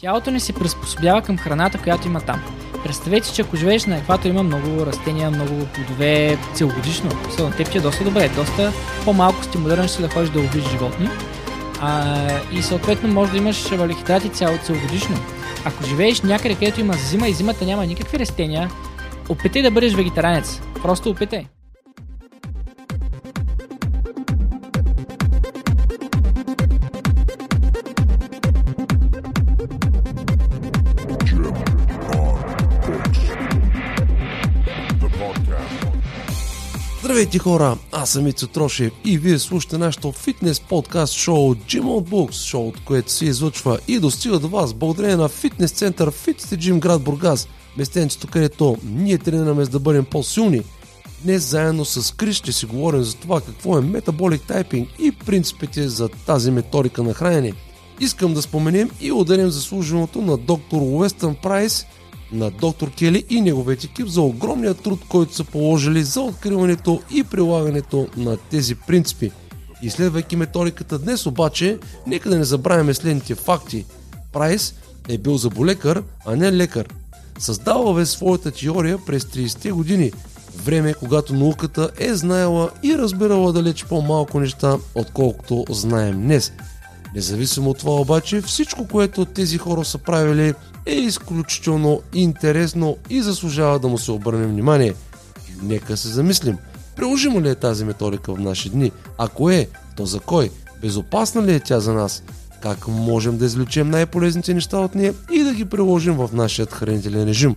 Тялото ни се приспособява към храната, която има там. Представете, че ако живееш на екватор има много растения, много плодове целогодишно. Все теб е доста добре, доста по-малко стимулиран си да ходиш да ловиш животни. А, и съответно може да имаш валихидрати цяло целогодишно. Ако живееш някъде, където има зима и зимата няма никакви растения, опитай да бъдеш вегетаранец. Просто опитай. Здравейте хора, аз съм Ицо Трошев и вие слушате нашото фитнес подкаст шоу Gym on Books, шоуто, което се излъчва и достига до вас благодарение на фитнес център Fit Gym град Бургас, местенцето, където ние тренираме за да бъдем по-силни. Днес заедно с Крис ще си говорим за това какво е метаболик тайпинг и принципите за тази методика на хранене. Искам да споменем и ударим заслуженото на доктор Уестън Прайс – на доктор Кели и неговият екип за огромния труд, който са положили за откриването и прилагането на тези принципи. Изследвайки методиката днес обаче, нека да не забравяме следните факти. Прайс е бил заболекар, а не лекар. Създавал бе своята теория през 30-те години, време когато науката е знаела и разбирала далеч по-малко неща, отколкото знаем днес. Независимо от това обаче, всичко, което тези хора са правили е изключително интересно и заслужава да му се обърнем внимание. Нека се замислим. Приложимо ли е тази методика в наши дни? Ако е, то за кой? Безопасна ли е тя за нас? Как можем да извлечем най-полезните неща от нея и да ги приложим в нашия хранителен режим?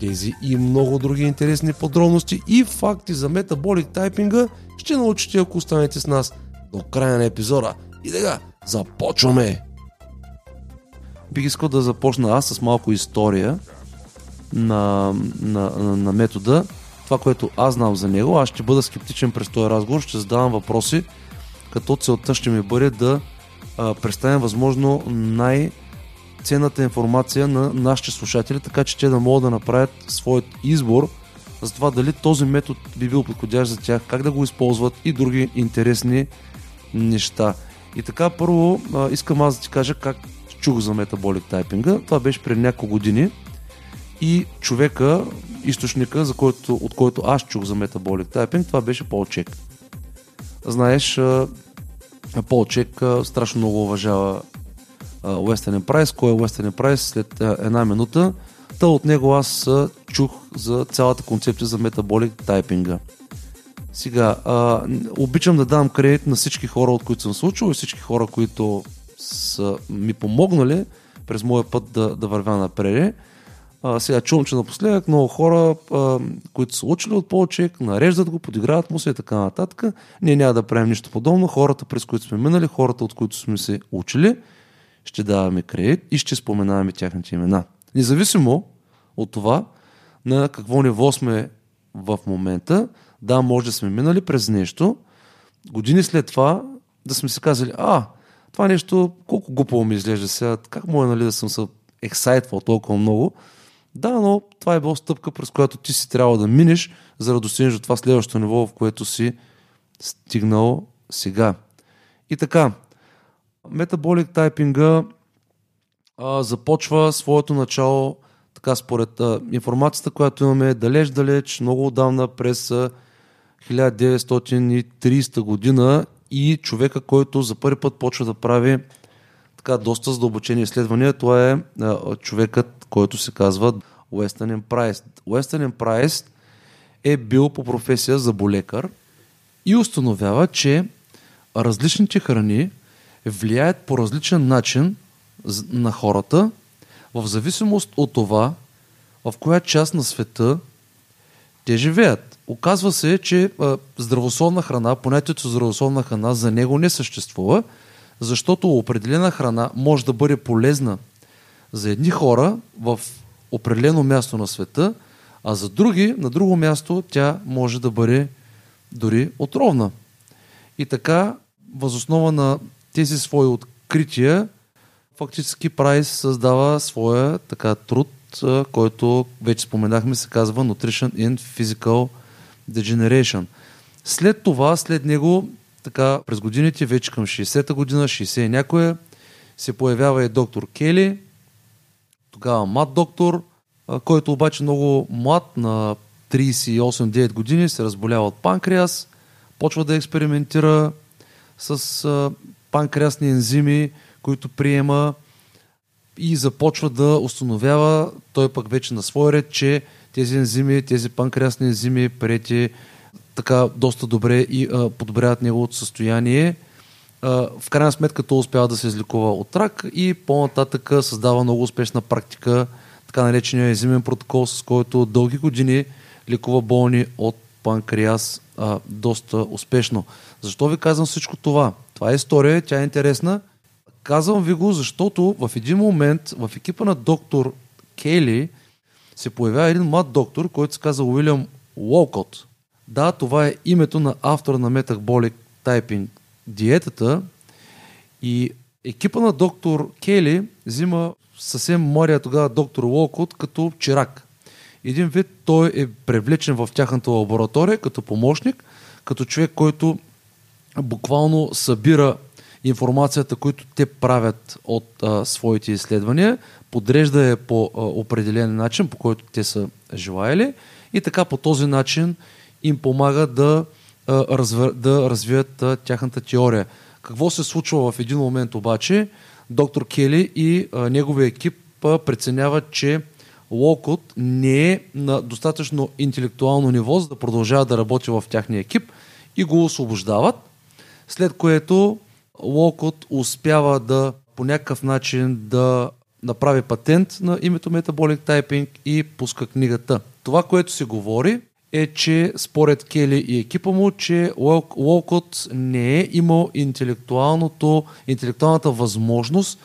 Тези и много други интересни подробности и факти за метаболик тайпинга ще научите ако останете с нас до края на епизода. И сега, започваме! Бих искал да започна аз с малко история на, на, на, на метода. Това, което аз знам за него, аз ще бъда скептичен през този разговор, ще задавам въпроси, като целта ще ми бъде да а, представим възможно най- ценната информация на нашите слушатели, така че те да могат да направят своят избор за това дали този метод би бил подходящ за тях, как да го използват и други интересни неща. И така, първо искам аз да ти кажа как чух за метаболик тайпинга. Това беше преди няколко години и човека, източника, за който, от който аз чух за метаболик тайпинг, това беше Пол Чек. Знаеш, Пол Чек страшно много уважава Western Прайс. Кой е Western Прайс? След една минута. Та от него аз чух за цялата концепция за метаболик тайпинга. Сега, а, обичам да дам кредит на всички хора, от които съм случил и всички хора, които са ми помогнали през моя път да, да вървя напред. А, сега чувам, че напоследък много хора, а, които са учили от Полчек, нареждат го, подиграват му се и така нататък. Ние няма да правим нищо подобно. Хората, през които сме минали, хората, от които сме се учили, ще даваме кредит и ще споменаваме тяхните имена. Независимо от това, на какво ниво сме в момента, да, може да сме минали през нещо, години след това да сме си казали, а, това нещо, колко глупаво ми изглежда сега, как мога нали, да съм се ексайтвал толкова много. Да, но това е било стъпка, през която ти си трябва да минеш, за да достигнеш до това следващото ниво, в което си стигнал сега. И така, метаболик тайпинга а, започва своето начало, така според а, информацията, която имаме далеч-далеч, много отдавна през а, 1930 година и човека, който за първи път почва да прави така доста задълбочени изследвания, това е а, човекът, който се казва Уестън Прайс. Уестън Прайс е бил по професия заболекар и установява, че различните храни влияят по различен начин на хората в зависимост от това в коя част на света те живеят. Оказва се, че а, здравословна храна, понятието здравословна храна за него не съществува, защото определена храна може да бъде полезна за едни хора в определено място на света, а за други, на друго място, тя може да бъде дори отровна. И така, възоснова на тези свои открития, фактически Прайс създава своя така труд, който вече споменахме, се казва Nutrition and Physical Degeneration. След това, след него, така през годините, вече към 60-та година, 60 и някоя, се появява и доктор Кели тогава млад доктор, който обаче много млад, на 38-9 години, се разболява от панкреас, почва да експериментира с панкреасни ензими, които приема и започва да установява той пък вече на свой ред, че тези ензими, тези панкреасни ензими, прети така доста добре и а, подобряват неговото състояние. А, в крайна сметка той успява да се излекува от рак и по-нататък създава много успешна практика, така наречения ензимен протокол, с който дълги години лекува болни от панкреас а, доста успешно. Защо ви казвам всичко това? Това е история, тя е интересна. Казвам ви го, защото в един момент в екипа на доктор Кейли се появява един млад доктор, който се казва Уилям Уолкот. Да, това е името на автора на Metabolic Typing диетата и екипа на доктор Кейли взима съвсем младия тогава доктор Уолкот като чирак. Един вид той е привлечен в тяхната лаборатория като помощник, като човек, който буквално събира информацията, която те правят от а, своите изследвания, подрежда я по а, определен начин, по който те са желаяли и така по този начин им помага да, а, разв... да развият а, тяхната теория. Какво се случва в един момент обаче? Доктор Кели и а, неговия екип а, преценяват, че Локот не е на достатъчно интелектуално ниво, за да продължава да работи в тяхния екип и го освобождават, след което Локот успява да по някакъв начин да направи патент на името Metabolic Typing и пуска книгата. Това, което се говори, е, че според Кели и екипа му, че Локот не е имал интелектуалната възможност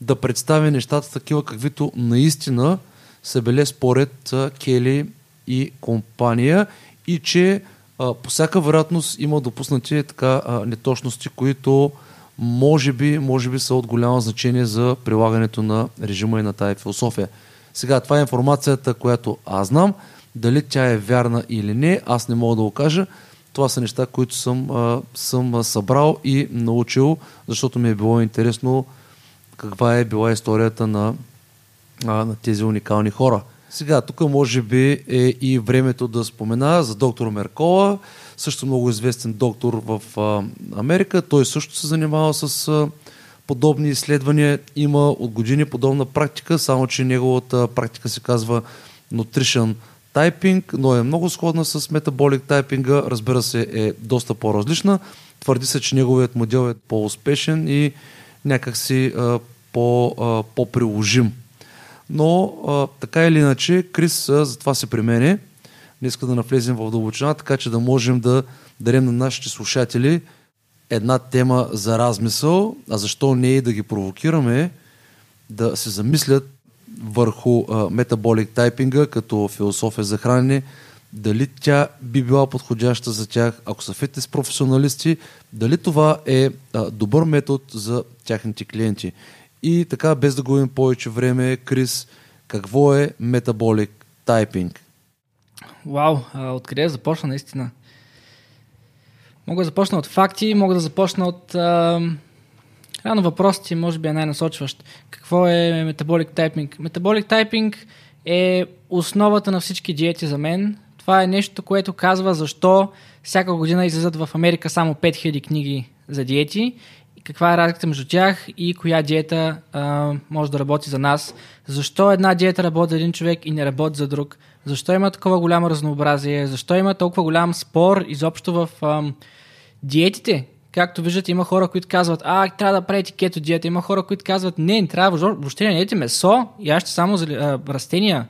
да представи нещата такива, каквито наистина са били според Кели и компания и че а, по всяка вероятност има допуснати така а, неточности, които може би, може би са от голямо значение за прилагането на режима и на тая философия. Сега, това е информацията, която аз знам. Дали тя е вярна или не, аз не мога да го кажа. Това са неща, които съм, а, съм събрал и научил, защото ми е било интересно каква е била историята на, а, на тези уникални хора. Сега, тук може би е и времето да спомена за доктор Меркола, също много известен доктор в Америка. Той също се занимава с подобни изследвания. Има от години подобна практика, само че неговата практика се казва Nutrition Typing, но е много сходна с Metabolic Typing, разбира се е доста по-различна. Твърди се, че неговият модел е по-успешен и някакси по-приложим. Но а, така или иначе, Крис а, затова се при мене. Не иска да навлезем в дълбочина, така че да можем да дадем на нашите слушатели една тема за размисъл, а защо не и да ги провокираме да се замислят върху метаболик тайпинга като философия за хранене, дали тя би била подходяща за тях, ако са фитнес професионалисти, дали това е а, добър метод за тяхните клиенти. И така, без да губим повече време, Крис, какво е метаболик тайпинг? Вау, откъде да започна наистина? Мога да започна от факти, мога да започна от... А... Рано въпросите, може би е най-насочващ. Какво е метаболик тайпинг? Метаболик тайпинг е основата на всички диети за мен. Това е нещо, което казва защо всяка година излизат в Америка само 5000 книги за диети каква е разликата между тях и коя диета а, може да работи за нас. Защо една диета работи за един човек и не работи за друг. Защо има такова голямо разнообразие. Защо има толкова голям спор изобщо в а, диетите. Както виждате, има хора, които казват, а, трябва да правите кето диета. Има хора, които казват, не, не трябва въобще не ядете месо, яще само а, растения.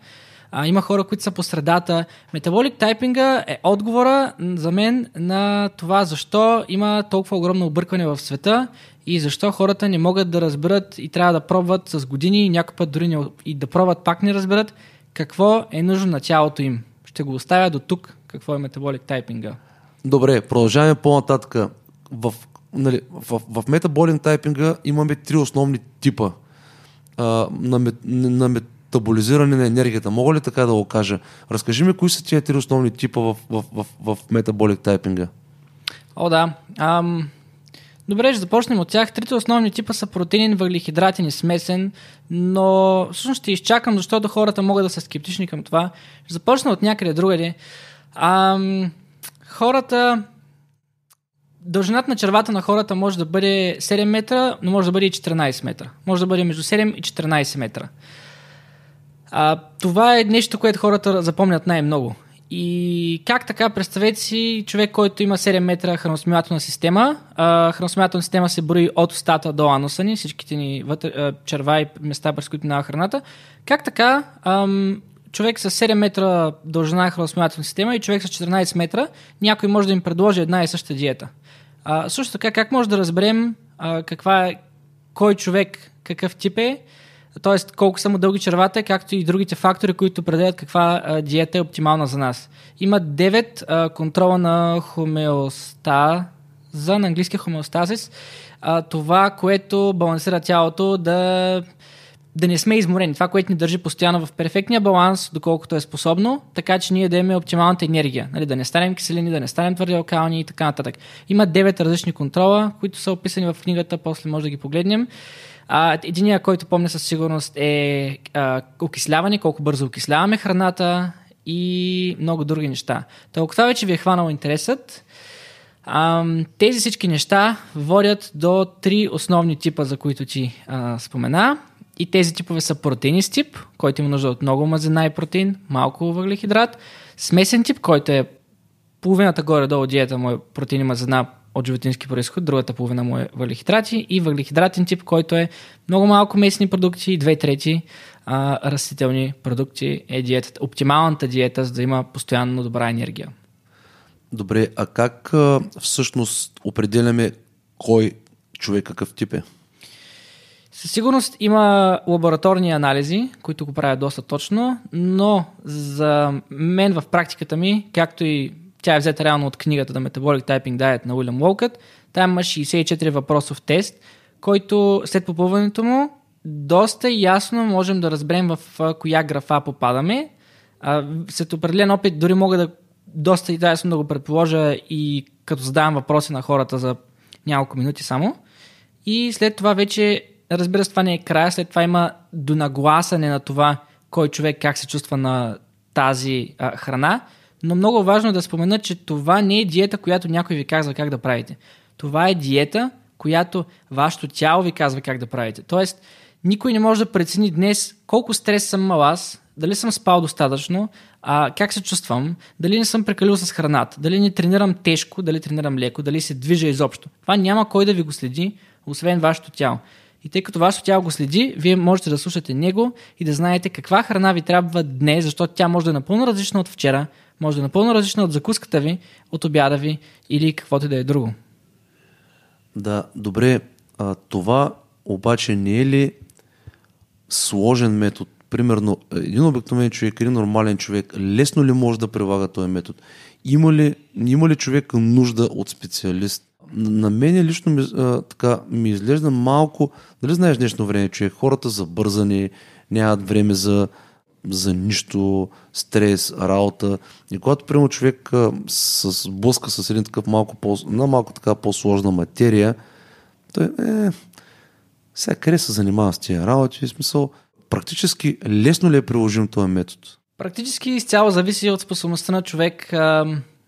А, има хора, които са по средата. Метаболик тайпинга е отговора за мен на това защо има толкова огромно объркване в света и защо хората не могат да разберат и трябва да пробват с години някой път дори не, и да пробват пак не разберат какво е нужно на тялото им. Ще го оставя до тук, какво е метаболик тайпинга. Добре, продължаваме по-нататък. В, нали, в, в метаболик тайпинга имаме три основни типа а, на, на, на метаболизиране на енергията. Мога ли така да го кажа? Разкажи ми кои са тия три основни типа в, в, в, в метаболик тайпинга. О, да. Ам, Добре, ще започнем от тях. Трите основни типа са протеинен, въглехидратен и смесен, но всъщност ще изчакам, защото хората могат да са скептични към това. Ще започна от някъде другаде. Ам, хората дължината на червата на хората може да бъде 7 метра, но може да бъде и 14 метра. Може да бъде между 7 и 14 метра. А, това е нещо, което хората запомнят най-много. И как така, представете си човек, който има 7 метра храносмилателна система. А, храносмилателна система се брои от устата до ануса ни, всичките ни вътре, черва и места, през които минава храната. Как така ам, човек с 7 метра дължина храносмилателна система и човек с 14 метра, някой може да им предложи една и съща диета. А, също така, как може да разберем а, каква е, кой човек какъв тип е, т.е. колко са му дълги червата, както и другите фактори, които определят каква диета е оптимална за нас. Има 9 а, контрола на хомеостаза, на английски хомеостазис, това, което балансира тялото да да не сме изморени. Това, което ни държи постоянно в перфектния баланс, доколкото е способно, така че ние да имаме оптималната енергия. Нали, да не станем киселини, да не станем твърде алкални и така нататък. Има 9 различни контрола, които са описани в книгата, после може да ги погледнем. А, единия, който помня със сигурност е а, окисляване, колко бързо окисляваме храната и много други неща. Толкова вече ви е хванало интересът. А, тези всички неща водят до три основни типа, за които ти а, спомена. И тези типове са протеинист тип, който има нужда от много мазена и протеин, малко въглехидрат. Смесен тип, който е половината горе-долу диета му е протеин и мазена от животински происход, другата половина му е въглехидрати и въглехидратен тип, който е много малко месни продукти и две трети а, растителни продукти е диетата, оптималната диета, за да има постоянно добра енергия. Добре, а как а, всъщност определяме кой човек какъв тип е? Със сигурност има лабораторни анализи, които го правят доста точно, но за мен в практиката ми, както и тя е взета реално от книгата The Metabolic Typing Diet на Уилям Уолкът, там има 64 въпросов тест, който след попълването му доста ясно можем да разберем в коя графа попадаме. След определен опит дори мога да доста и ясно да го предположа и като задавам въпроси на хората за няколко минути само. И след това вече разбира се, това не е края, след това има донагласане на това кой човек как се чувства на тази а, храна, но много важно е да спомена, че това не е диета, която някой ви казва как да правите. Това е диета, която вашето тяло ви казва как да правите. Тоест, никой не може да прецени днес колко стрес съм имал аз, дали съм спал достатъчно, а, как се чувствам, дали не съм прекалил с храната, дали не тренирам тежко, дали тренирам леко, дали се движа изобщо. Това няма кой да ви го следи, освен вашето тяло. И тъй като вашето тяло го следи, вие можете да слушате него и да знаете каква храна ви трябва днес, защото тя може да е напълно различна от вчера, може да е напълно различна от закуската ви, от обяда ви или каквото и да е друго. Да, добре. А, това обаче не е ли сложен метод? Примерно, един обикновен човек, един нормален човек, лесно ли може да прилага този метод? Има ли, има ли човек нужда от специалист? на мен лично ми, а, така, ми изглежда малко, дали знаеш днешно време, че хората забързани, нямат време за, за нищо, стрес, работа. И когато, примерно, човек с блъска с един такъв малко, по, на малко така по-сложна материя, той е, сега къде се занимава с тия работи? В смисъл, практически лесно ли е приложим този метод? Практически изцяло зависи от способността на човек а,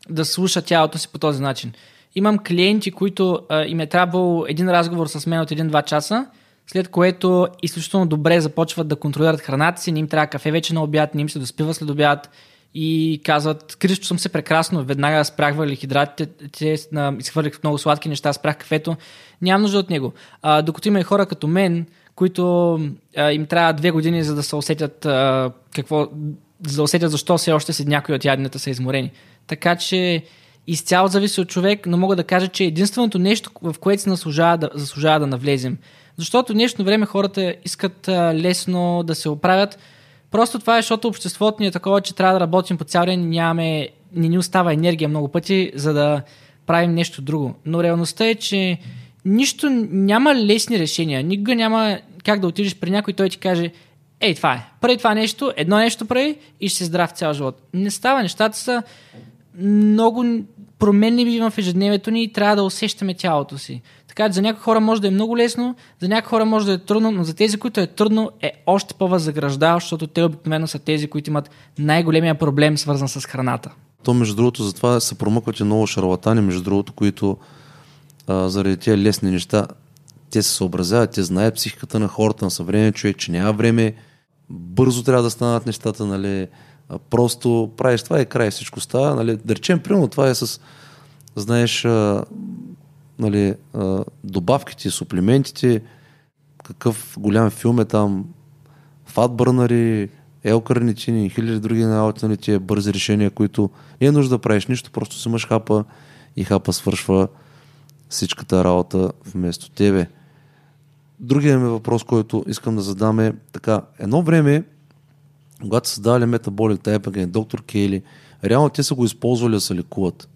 да слуша тялото си по този начин. Имам клиенти, които а, им е трябвало един разговор с мен от един-два часа, след което изключително добре започват да контролират храната си, не им трябва кафе вече на обяд, не им се доспива след обяд и казват, Кристо съм се прекрасно, веднага спрях въглехидратите, изхвърлих много сладки неща, спрях кафето, нямам нужда от него. А, докато има и хора като мен, които а, им трябва две години за да се усетят а, какво, за да усетят защо все още след някои от ядената са изморени. Така че изцяло зависи от човек, но мога да кажа, че единственото нещо, в което се да, заслужава да навлезем. Защото днешно време хората искат лесно да се оправят. Просто това е, защото обществото ни е такова, че трябва да работим по цял ден, нямаме, не ни остава енергия много пъти, за да правим нещо друго. Но реалността е, че нищо няма лесни решения. Никога няма как да отидеш при някой и той ти каже, ей, това е. Прави това нещо, едно нещо прави и ще си здрав цял живот. Не става. Нещата са много променливи в ежедневието ни и трябва да усещаме тялото си. Така че за някои хора може да е много лесно, за някои хора може да е трудно, но за тези, които е трудно, е още по-възграждаващо, защото те обикновено са тези, които имат най-големия проблем, свързан с храната. То, между другото, затова се промъкват и много шарлатани, между другото, които а, заради тези лесни неща, те се съобразяват, те знаят психиката на хората, на съвременния човек, че няма време, бързо трябва да станат нещата, нали, просто правиш това и край, всичко става, нали, да речем, примерно това е с, знаеш, а, нали, а, добавките, суплементите, какъв голям филм е там, фатбърнари, елкарнитини и хиляди други работи, нали, тия бързи решения, които не е нужда да правиш нищо, просто си имаш хапа и хапа свършва всичката работа вместо тебе. Другия ми въпрос, който искам да задам е така. Едно време, когато са създавали метаболик тайпаген, доктор Кейли, реално те са го използвали да се лекуват.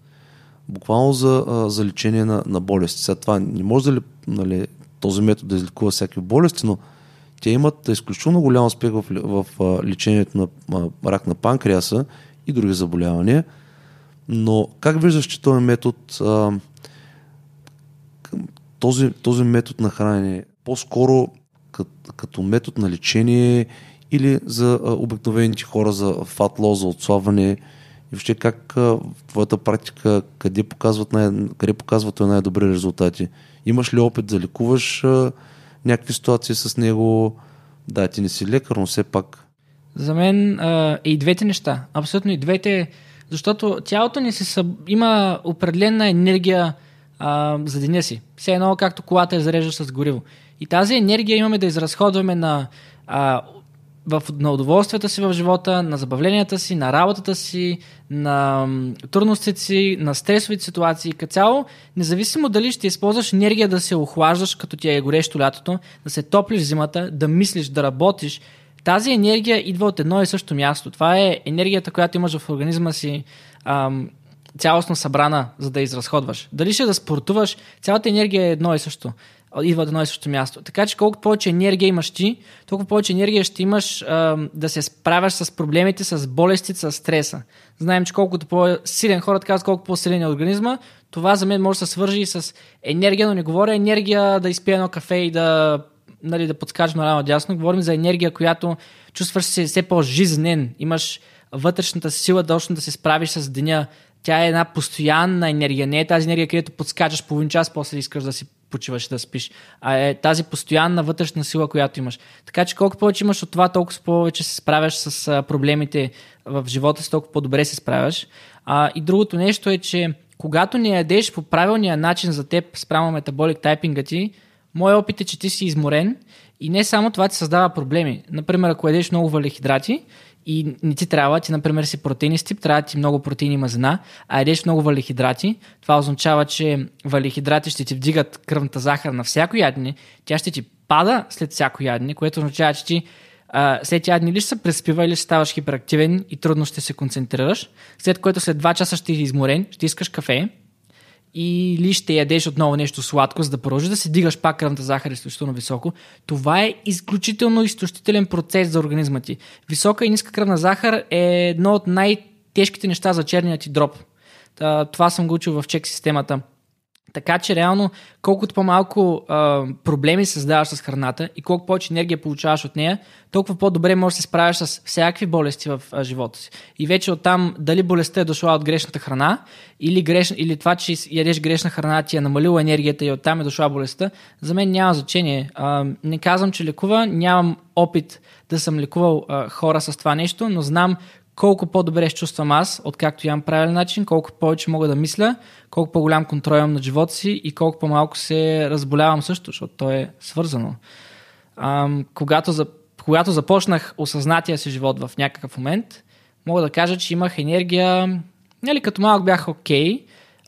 Буквално за, за лечение на, на болести. Сега това не може да ли, нали, този метод да излекува всякакви болести, но те имат изключително голям успех в, в, в лечението на а, рак на панкреаса и други заболявания. Но как виждаш, че този метод, а, този, този метод на хранене, по-скоро като, като метод на лечение или за обикновените хора за фатло, за отслабване и въобще как в твоята практика, къде показват, най, къде показват най-добри резултати? Имаш ли опит да лекуваш някакви ситуации с него. Да, ти не си лекар, но все пак. За мен а, и двете неща. Абсолютно и двете. Защото тялото ни се съб... има определена енергия а, за деня си. Все едно както колата е зарежда с гориво. И тази енергия имаме да изразходваме на а, в, на удоволствията си в живота, на забавленията си, на работата си, на трудностите си, на стресовите ситуации. Като цяло, независимо дали ще използваш енергия да се охлаждаш, като ти е горещо лятото, да се топлиш зимата, да мислиш, да работиш, тази енергия идва от едно и също място. Това е енергията, която имаш в организма си ам, цялостно събрана, за да изразходваш. Дали ще да спортуваш, цялата енергия е едно и също идва от едно и също място. Така че колкото повече енергия имаш ти, толкова повече енергия ще имаш а, да се справяш с проблемите, с болестите, с стреса. Знаем, че колкото по-силен хората казват, колко по-силен е организма, това за мен може да се свържи и с енергия, но не говоря енергия да изпия едно кафе и да, нали, да подскачаш на дясно. Говорим за енергия, която чувстваш се все по-жизнен. Имаш вътрешната сила точно да се справиш с деня. Тя е една постоянна енергия. Не е тази енергия, където подскачаш половин час, после искаш да си почиваш да спиш, а е тази постоянна вътрешна сила, която имаш. Така че колко повече имаш от това, толкова повече се справяш с проблемите в живота си, толкова по-добре се справяш. А, и другото нещо е, че когато не ядеш по правилния начин за теб спрямо метаболик тайпинга ти, моят опит е, че ти си изморен и не само това ти създава проблеми. Например, ако ядеш много валехидрати и не ти трябва, ти например си протеини тип, трябва ти много протеини и а едеш много валихидрати, това означава, че валихидрати ще ти вдигат кръвната захар на всяко ядене, тя ще ти пада след всяко ядене, което означава, че ти а, след ядене или ще се преспива, или ще ставаш хиперактивен и трудно ще се концентрираш, след което след 2 часа ще си изморен, ще искаш кафе, или ще ядеш отново нещо сладко, за да продължиш да си дигаш пак кръвната захар изключително високо, това е изключително изтощителен процес за организма ти. Висока и ниска кръвна захар е едно от най-тежките неща за черния ти дроп. Това съм го учил в чек системата така че реално, колкото по-малко а, проблеми създаваш с храната и колко повече енергия получаваш от нея, толкова по-добре можеш да се справяш с всякакви болести в а, живота си. И вече оттам дали болестта е дошла от грешната храна или, греш, или това, че ядеш грешна храна ти е намалила енергията и оттам е дошла болестта, за мен няма значение. А, не казвам, че лекува, нямам опит да съм лекувал а, хора с това нещо, но знам колко по-добре се чувствам аз, откакто имам правилен начин, колко повече мога да мисля, колко по-голям контрол имам на живота си и колко по-малко се разболявам също, защото то е свързано. Ам, когато, за, когато започнах осъзнатия си живот в някакъв момент, мога да кажа, че имах енергия, нали, като малък бях окей, okay,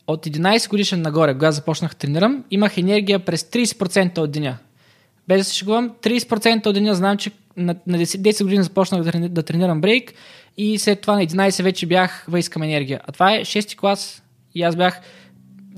от 11 годишен нагоре, когато започнах да тренирам, имах енергия през 30% от деня. Без да се шегувам, 30% от деня знам, че на, на 10, 10 години започнах да, да тренирам брейк и след това на 11 вече бях в искам енергия. А това е 6 клас и аз бях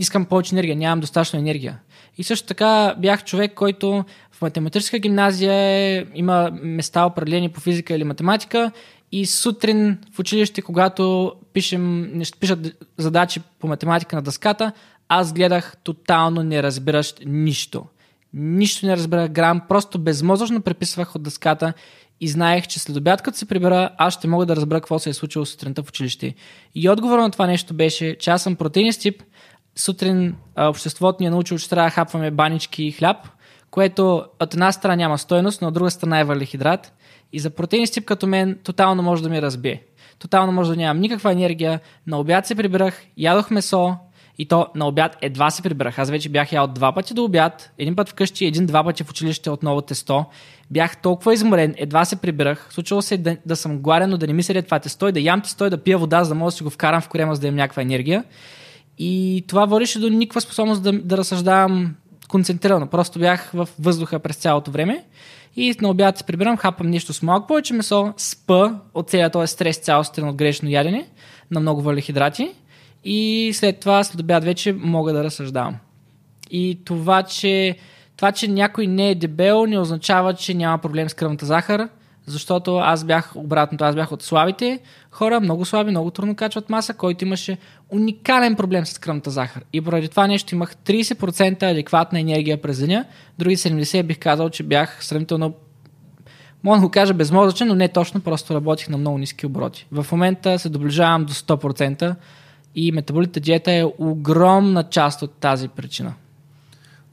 искам повече енергия, нямам достатъчно енергия. И също така бях човек, който в математическа гимназия е, има места определени по физика или математика и сутрин в училище, когато пишем, пишат задачи по математика на дъската, аз гледах тотално не разбиращ нищо. Нищо не разбирах грам, просто безмозъчно преписвах от дъската и знаех, че след обяд, като се прибера, аз ще мога да разбера какво се е случило сутринта в училище. И отговор на това нещо беше, че аз съм протеинист тип, сутрин а, обществото ни е научило, че трябва да хапваме банички и хляб, което от една страна няма стойност, но от друга страна е въглехидрат. И за протеинист тип като мен, тотално може да ми разбие. Тотално може да нямам никаква енергия. На обяд се прибирах, ядох месо, и то на обяд едва се прибрах. Аз вече бях ял два пъти до обяд, един път вкъщи, един-два пъти в училище отново тесто. Бях толкова изморен, едва се прибрах. Случвало се да, да съм гладен, но да не ми седя това тесто и да ям тесто и да пия вода, за да мога да си го вкарам в корема, за да имам някаква енергия. И това водеше до никаква способност да, да разсъждавам концентрирано. Просто бях в въздуха през цялото време. И на обяд се прибирам, хапам нещо с малко повече месо, спа от целият този стрес цялостен от грешно ядене на много въглехидрати и след това, след обяд вече, мога да разсъждавам. И това, че, това, че някой не е дебел, не означава, че няма проблем с кръвната захар, защото аз бях обратното, аз бях от слабите хора, много слаби, много трудно качват маса, който имаше уникален проблем с кръвната захар. И поради това нещо имах 30% адекватна енергия през деня, други 70% бих казал, че бях сравнително Мога да го кажа безмозъчен, но не точно, просто работих на много ниски обороти. В момента се доближавам до 100%, и метаболитната диета е огромна част от тази причина.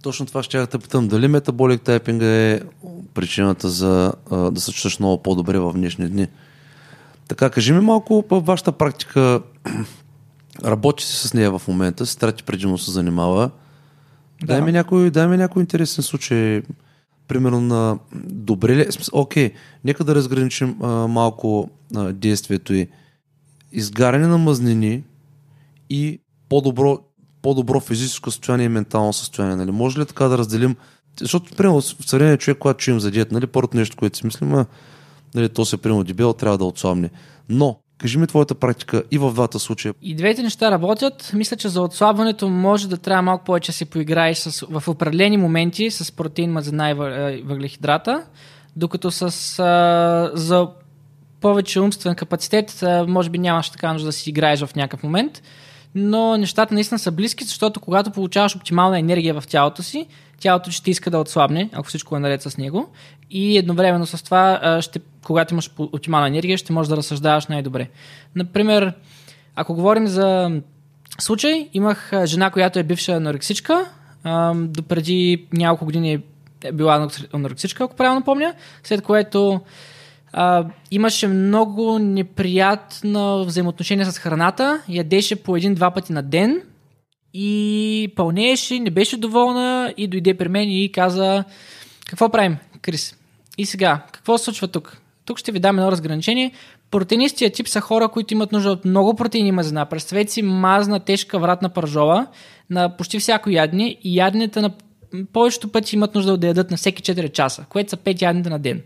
Точно това ще да питам. Дали метаболик тайпинга е причината за а, да се чувстваш много по-добре в днешни дни? Така, кажи ми малко по вашата практика. Работи си с нея в момента, сестра ти предимно се занимава. Да. Дай, ми някой, дай ми някой интересен случай. Примерно на добре ли... Окей, нека да разграничим а, малко а, действието и изгаряне на мазнини, и по-добро, по-добро физическо състояние и ментално състояние. Нали? Може ли така да разделим? Защото, примерно, в съвременния човек, когато чуем за диета, нали, първото нещо, което си мислим, нали, то се примерно дебел, трябва да отслабне. Но, кажи ми твоята практика и в двата случая. И двете неща работят. Мисля, че за отслабването може да трябва малко повече да се поиграеш с, в определени моменти с протеин, мазнина и въглехидрата, докато с, а, за повече умствен капацитет, а, може би нямаш така нужда да си играеш в някакъв момент но нещата наистина са близки, защото когато получаваш оптимална енергия в тялото си, тялото ще иска да отслабне, ако всичко е наред с него. И едновременно с това, ще, когато имаш оптимална енергия, ще можеш да разсъждаваш най-добре. Например, ако говорим за случай, имах жена, която е бивша анорексичка, допреди няколко години е била анорексичка, ако правилно помня, след което а, имаше много неприятно взаимоотношение с храната. Ядеше по един-два пъти на ден и пълнееше, не беше доволна и дойде при мен и каза какво правим, Крис? И сега, какво се случва тук? Тук ще ви дам едно разграничение. Протеинистия тип са хора, които имат нужда от много протеини мазнина. Представете си мазна, тежка вратна пържола на почти всяко ядене и яденета на повечето пъти имат нужда да ядат на всеки 4 часа, което са 5 яденета на ден.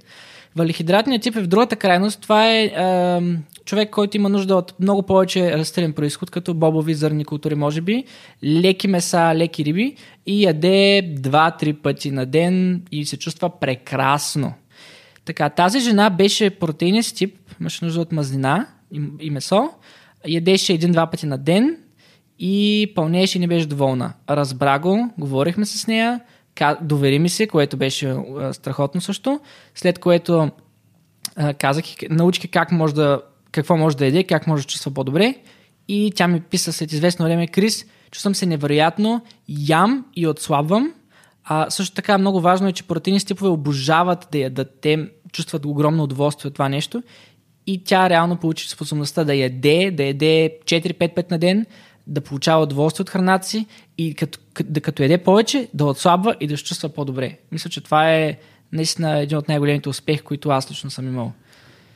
Валихидратният тип е в другата крайност. Това е, е човек, който има нужда от много повече растелен происход, като бобови зърни култури, може би, леки меса, леки риби и яде 2-3 пъти на ден и се чувства прекрасно. Така, тази жена беше протеинист тип, имаше нужда от мазнина и, и месо, ядеше един-два пъти на ден и пълнеше и не беше доволна. Разбра го, говорихме с нея, довери ми се, което беше страхотно също, след което казах, научих как може да, какво може да еде, как може да чувства по-добре и тя ми писа след известно време, Крис, чувствам се невероятно, ям и отслабвам. А, също така много важно е, че протеини типове обожават да ядат. Те чувстват огромно удоволствие от това нещо и тя реално получи способността да яде, да яде 4-5 път на ден, да получава удоволствие от храната си и като, да, като яде повече, да отслабва и да се чувства по-добре. Мисля, че това е наистина един от най-големите успехи, които аз лично съм имал.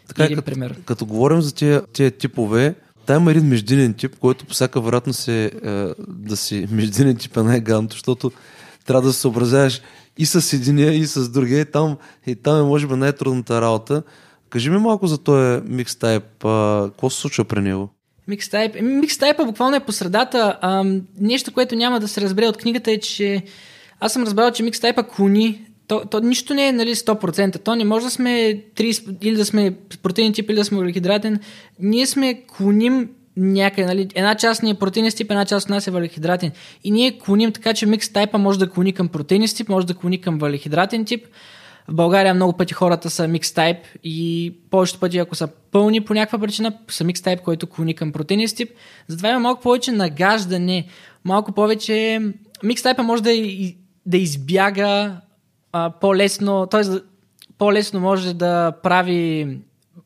Така е, като, пример. като говорим за тия, тия типове, Та има един междинен тип, който по всяка вероятност се, е, да си междинен тип е най-ганто, защото трябва да се съобразяваш и с единия, и с другия. И там, и там е, може би, най-трудната работа. Кажи ми малко за този микс тайп. Какво се случва при него? Микстайп. Микстайпа буквално е по средата. Нещо, което няма да се разбере от книгата е, че аз съм разбрал, че микс тайпа клони то, то нищо не е нали, 100%. То не може да сме 30, или да сме протеин тип, или да сме въглехидратен. Ние сме клоним някъде, нали, една част ни е протеинен тип, една част от нас е въглехидратен. И ние клоним така, че микс тайпа може да клони към протеинен тип, може да клони към въглехидратен тип. В България много пъти хората са микс тайп и повечето пъти, ако са пълни по някаква причина, са микс тайп, който клони към протеинен тип. Затова има малко повече нагаждане, малко повече... Микс тайпа може да, да избяга а, по-лесно, т.е. по-лесно може да прави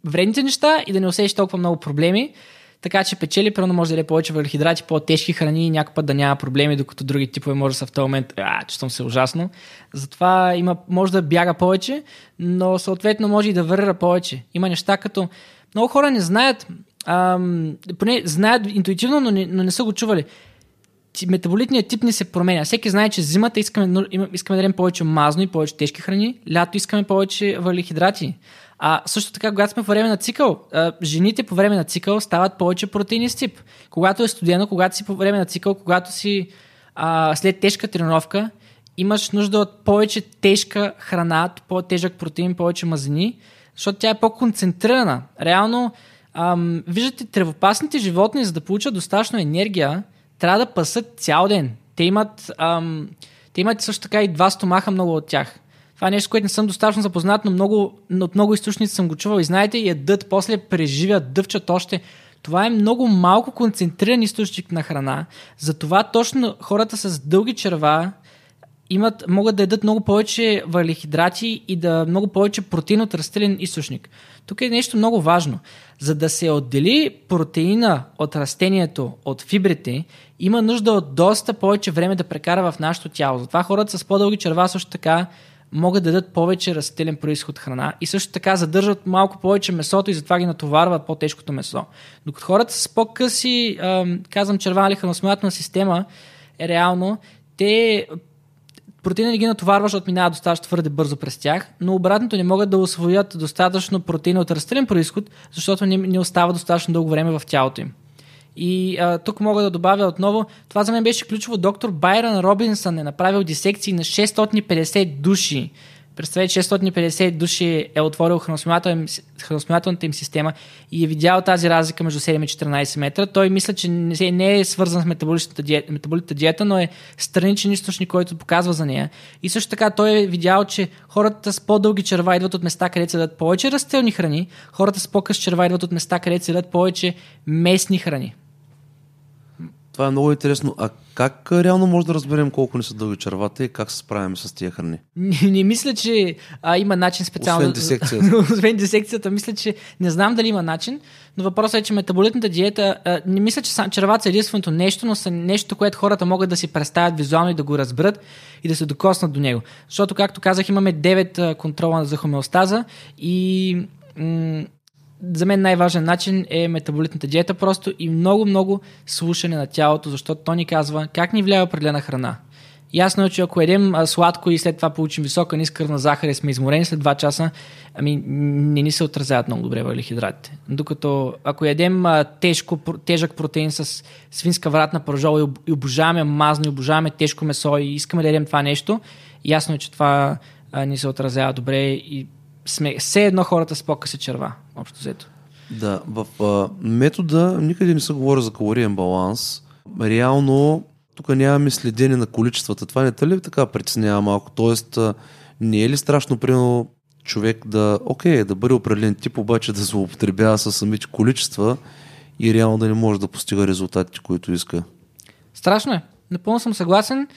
вредните неща и да не усещи толкова много проблеми. Така че печели, първо може да е повече въглехидрати, по-тежки храни и някой път да няма проблеми, докато други типове може да са в този момент, а, чувствам се ужасно. Затова има, може да бяга повече, но съответно може и да върра повече. Има неща като... Много хора не знаят, ам, поне знаят интуитивно, но не, но не са го чували метаболитният тип ни се променя. Всеки знае, че зимата искаме, искаме да дадем повече мазно и повече тежки храни, лято искаме повече въглехидрати. А също така, когато сме по време на цикъл, жените по време на цикъл стават повече протеини с тип. Когато е студено, когато си по време на цикъл, когато си а, след тежка тренировка, имаш нужда от повече тежка храна, по-тежък протеин, повече мазнини, защото тя е по-концентрирана. Реално, ам, виждате, тревопасните животни, за да получат достатъчно енергия, трябва да пасат цял ден. Те имат, ам, те имат също така и два стомаха много от тях. Това е нещо, което не съм достатъчно запознат, но много, от много източници съм го чувал и знаете, ядат, после преживят, дъвчат още. Това е много малко концентриран източник на храна. Затова точно хората с дълги черва имат, могат да ядат много повече въглехидрати и да много повече протеин от растителен източник. Тук е нещо много важно. За да се отдели протеина от растението, от фибрите, има нужда от доста повече време да прекара в нашето тяло. Затова хората с по-дълги черва също така могат да дадат повече растителен происход храна и също така задържат малко повече месото и затова ги натоварват по-тежкото месо. Докато хората с по-къси, казвам черва или храносмилателна система, е реално, те протеина не ги натоварва, защото минава достатъчно твърде бързо през тях, но обратното не могат да освоят достатъчно протеина от растителен происход, защото не, не остава достатъчно дълго време в тялото им. И а, тук мога да добавя отново, това за мен беше ключово. Доктор Байрон Робинсън е направил дисекции на 650 души Представете, 650 души е отворил храносмилателната им система и е видял тази разлика между 7 и 14 метра. Той мисля, че не е свързан с метаболитната диета, метаболитната диета но е страничен източник, който показва за нея. И също така той е видял, че хората с по-дълги черва идват от места, където се дадат повече растелни храни, хората с по-къс черва идват от места, където се дадат повече местни храни. Това е много интересно. А как реално може да разберем колко ни са дълги червата и как се справяме с тия храни? Не, не мисля, че а, има начин специално. Освен дисекцията. Освен дисекцията, мисля, че не знам дали има начин, но въпросът е, че метаболитната диета, а, не мисля, че червата са единственото нещо, но са нещо, което хората могат да си представят визуално и да го разберат и да се докоснат до него. Защото, както казах, имаме 9 контрола за хомеостаза и м- за мен най-важен начин е метаболитната диета просто и много-много слушане на тялото, защото то ни казва как ни влияе определена храна. Ясно е, че ако едем сладко и след това получим висока ниска на захар и сме изморени след 2 часа, ами не ни се отразяват много добре въглехидратите. Докато ако ядем тежко, тежък протеин с свинска вратна пържол и обожаваме мазно, и обожаваме тежко месо и искаме да ядем това нещо, ясно е, че това ни се отразява добре и сме все едно хората с по-къси черва, общо взето. Да, в а, метода никъде не се говори за калориен баланс. Реално тук нямаме следение на количествата. Това не ли така притеснява малко? Тоест, а, не е ли страшно, примерно, човек да, окей, да бъде определен тип, обаче да злоупотребява с самите количества и реално да не може да постига резултатите, които иска? Страшно е. Напълно съм съгласен.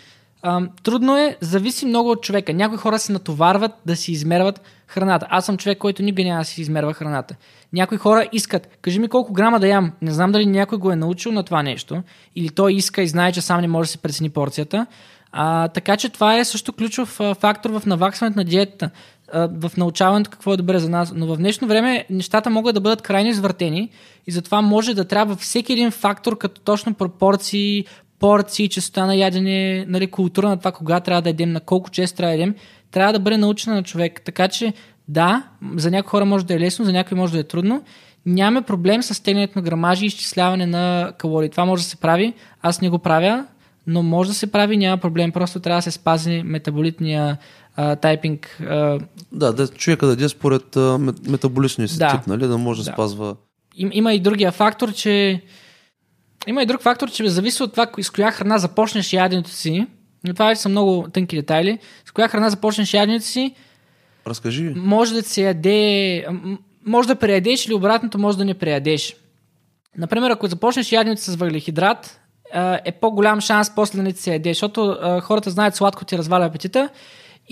Трудно е, зависи много от човека. Някои хора се натоварват да си измерват храната. Аз съм човек, който никога няма да си измерва храната. Някои хора искат, кажи ми колко грама да ям. Не знам дали някой го е научил на това нещо, или той иска и знае, че сам не може да се прецени порцията. А, така че това е също ключов фактор в наваксването на диетата, в научаването какво е добре за нас. Но в днешно време нещата могат да бъдат крайно извъртени и затова може да трябва всеки един фактор, като точно пропорции, порции, честота на ядене, нали, култура на това кога трябва да едем, на колко често трябва да едем, трябва да бъде научена на човек. Така че да, за някои хора може да е лесно, за някои може да е трудно. Нямаме проблем с тегнението на грамажи и изчисляване на калории. Това може да се прави. Аз не го правя, но може да се прави, няма проблем. Просто трябва да се спази метаболитния а, тайпинг. А, Да, да човека да даде според а, мет- метаболичния си Да. тип, нали? Да може да, Да. спазва. им, има и другия фактор, че има и друг фактор, че зависи от това с коя храна започнеш яденето си. Но това са много тънки детайли. С коя храна започнеш яденето си, Разкажи. може да се яде, може да преядеш или обратното може да не преядеш. Например, ако започнеш яденето с въглехидрат, е по-голям шанс после да не ти се яде, защото хората знаят сладко ти разваля апетита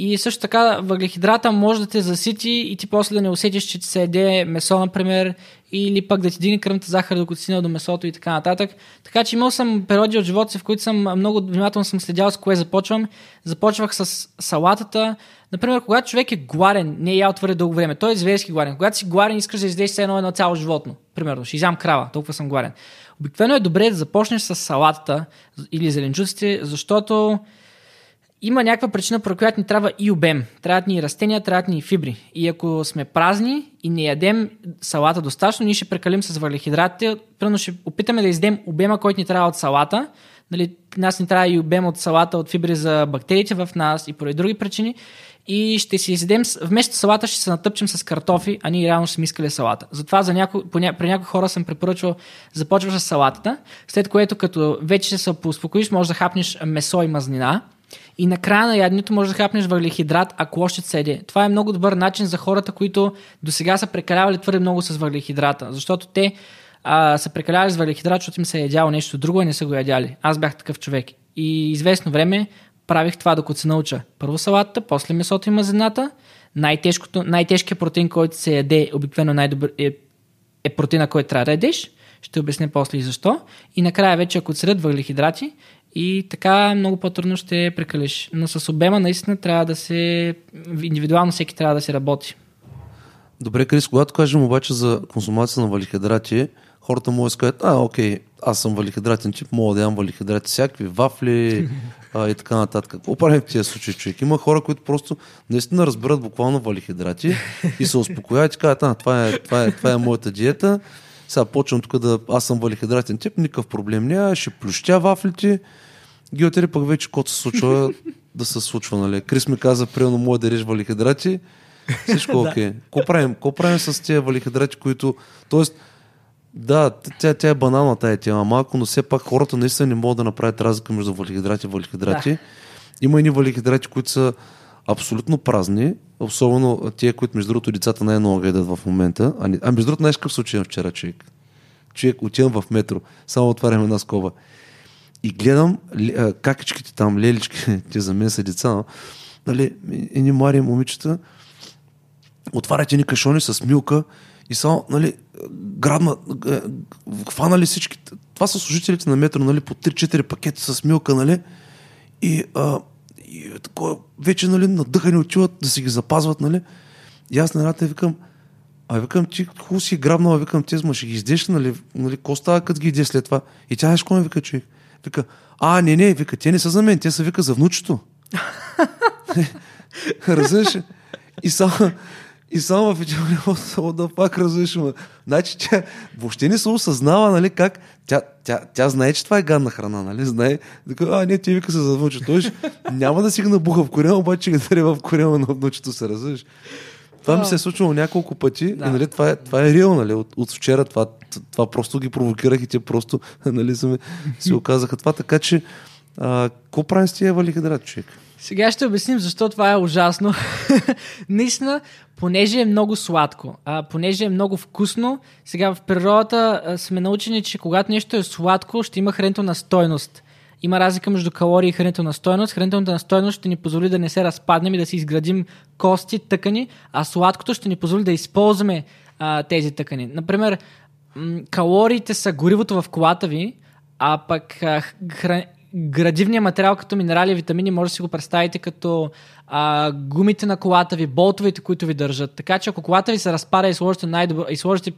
и също така въглехидрата може да те засити и ти после да не усетиш, че ти се яде месо, например, или пък да ти дигне кръвната захар, докато стигна до месото и така нататък. Така че имал съм периоди от живота си, в които съм много внимателно съм следял с кое започвам. Започвах с салатата. Например, когато човек е гладен, не е ял твърде дълго време, той е зверски гладен. Когато си гладен, искаш да все едно едно цяло животно. Примерно, ще изям крава, толкова съм гладен. Обикновено е добре да започнеш с салатата или зеленчуците, защото има някаква причина, по която ни трябва и обем. Трябват ни и растения, трябват ни и фибри. И ако сме празни и не ядем салата достатъчно, ние ще прекалим с въглехидратите. Примерно ще опитаме да издем обема, който ни трябва от салата. Нали, нас ни трябва и обем от салата, от фибри за бактериите в нас и поради други причини. И ще си изядем, с- вместо салата ще се натъпчем с картофи, а ние реално ще сме искали салата. Затова за няко, ня, при някои хора съм препоръчвал, започваш с салатата, след което като вече се поуспокоиш, можеш да хапнеш месо и мазнина. И накрая на яденето можеш да хапнеш въглехидрат, ако още седе. Това е много добър начин за хората, които до сега са прекалявали твърде много с въглехидрата, защото те а, са прекалявали с въглехидрат, защото им се е ядяло нещо друго и не са го ядяли. Аз бях такъв човек. И известно време правих това, докато се науча. Първо салатата, после месото и. Най-тежкото, най-тежкият протеин, който се яде, обикновено най-добър е, е протеина, който трябва да ядеш. Ще обясня после и защо. И накрая вече, ако отсредят въглехидрати, и така много по-трудно ще прекалиш. Но с обема наистина трябва да се... Индивидуално всеки трябва да се работи. Добре, Крис, когато кажем обаче за консумация на валихидрати, хората могат да кажат, а, окей, аз съм валихидратен тип, мога да ям валихидрати всякакви, вафли а, и така нататък. Какво правим в тези случаи, човек? Има хора, които просто наистина разбират буквално валихидрати и се успокояват и казват, а, това е, това е, това е моята диета, сега почвам тук да... Аз съм валихидратен тип, никакъв проблем няма, ще плющя вафлите. Геотери пък вече каквото се случва, да се случва, нали? Крис ми каза, примерно, може да режеш валихидрати, всичко е окей. Какво правим? Какво правим с тези валихидрати, които... Тоест, да, тя, тя е банална тая тема малко, но все пак хората наистина не могат да направят разлика между валихидрати и валихидрати. Да. Има едни валихидрати, които са абсолютно празни, особено тия, които между другото децата най-много гледат в момента. А, не- а между другото, знаеш какъв случай имам вчера, човек? Човек, отивам в метро, само отварям една скоба. И гледам а, какичките там, лелички, те за мен са деца, но, нали, едни млади момичета, отварят едни кашони с милка и само, нали, грабна, хванали всички. Това са служителите на метро, нали, по 3-4 пакета с милка, нали, и, а, и такова, вече, нали, надъхани отиват да си ги запазват, нали, и аз на едната викам, а викам, ти хубаво си грабнала, викам, тези ма ще ги издеш, нали, нали, какво става, като ги идеш след това? И тя, знаеш, ми вика, човек? Вика, а, не, не, вика, те не са за мен, те са, вика, за внучето. Разбираш? ли? И само, и само в един момент да пак разбираш. ма. Значи тя въобще не се осъзнава, нали, как тя, тя, тя знае, че това е гадна храна, нали, знае. Така, а, не, ти вика се за внучето. Той няма да си го набуха в корема, обаче ги даде в корема на внучето се, разбираш. Това ми се е случвало няколко пъти Да. и нали, това, е, това е реал, нали, от, от вчера това, това просто ги провокирах и те просто нали, са ме, си оказаха това, така че какво правим с тия валихидрат, човек? Сега ще обясним защо това е ужасно. Наистина, понеже е много сладко, а, понеже е много вкусно, сега в природата сме научени, че когато нещо е сладко, ще има хранителна стойност. Има разлика между калории и хранителна стойност. Хранителната стойност ще ни позволи да не се разпаднем и да си изградим кости, тъкани, а сладкото ще ни позволи да използваме а, тези тъкани. Например, м- калориите са горивото в колата ви, а пък а, хра... градивният материал като минерали и витамини може да си го представите като а, гумите на колата ви, болтовете, които ви държат. Така че ако колата ви се разпада и сложите най-добро, и сложите,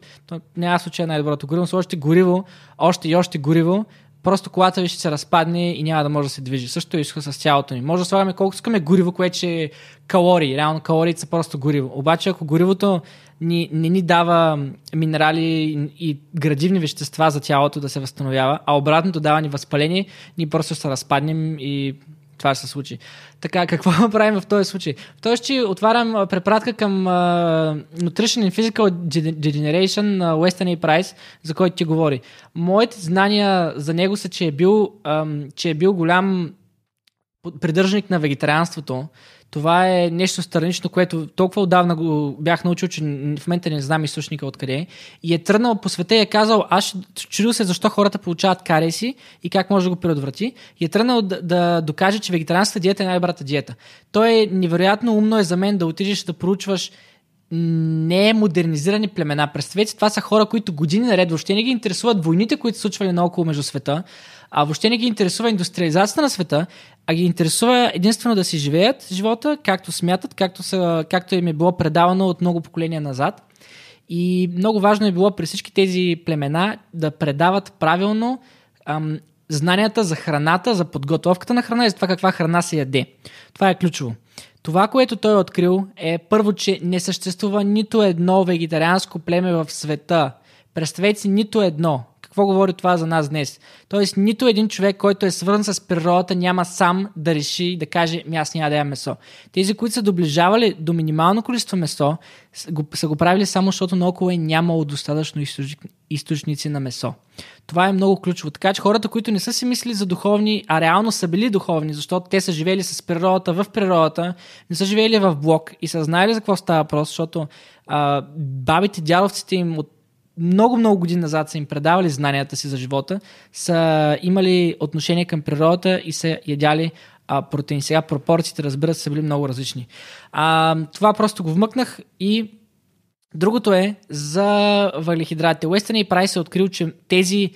няма случай най-доброто гориво, сложите гориво, още и още гориво, просто колата ви ще се разпадне и няма да може да се движи. Също е с тялото ни. Може да слагаме колкото искаме гориво, което е калории. Реално калориите са просто гориво. Обаче ако горивото ни, не ни дава минерали и, градивни вещества за тялото да се възстановява, а обратното дава ни възпаление, ние просто се разпаднем и това се случи. Така, какво правим в този случай? В този случай отварям препратка към uh, Nutrition and Physical Degeneration на Weston A. Price, за който ти говори. Моите знания за него са, че е бил, um, че е бил голям придържаник на вегетарианството това е нещо странично, което толкова отдавна го бях научил, че в момента не знам източника откъде. И е тръгнал по света и е казал, аз чудил се защо хората получават кареси и как може да го предотврати. И е тръгнал да, да докаже, че вегетарианската диета е най-добрата диета. Той е невероятно умно е за мен да отидеш да проучваш не модернизирани племена. Представете, това са хора, които години наред въобще не ги интересуват войните, които се случвали наоколо между света, а въобще не ги интересува индустриализацията на света, а ги интересува единствено да си живеят живота, както смятат, както, са, както им е било предавано от много поколения назад. И много важно е било при всички тези племена да предават правилно ам, знанията за храната, за подготовката на храна и за това каква храна се яде. Това е ключово. Това, което той е открил е първо, че не съществува нито едно вегетарианско племе в света. Представете си нито едно. Какво говори това за нас днес? Тоест, нито един човек, който е свързан с природата, няма сам да реши да каже, ми аз няма да ям месо. Тези, които са доближавали до минимално количество месо, са го, правили само защото наоколо е нямало достатъчно източници на месо. Това е много ключово. Така че хората, които не са си мислили за духовни, а реално са били духовни, защото те са живели с природата, в природата, не са живели в блок и са знаели за какво става въпрос, защото а, бабите, дядовците им от много, много години назад са им предавали знанията си за живота, са имали отношение към природата и са ядяли а, протеин. Сега пропорциите, разбира се, са били много различни. А, това просто го вмъкнах и другото е за въглехидратите. Уестън и Прайс е открил, че тези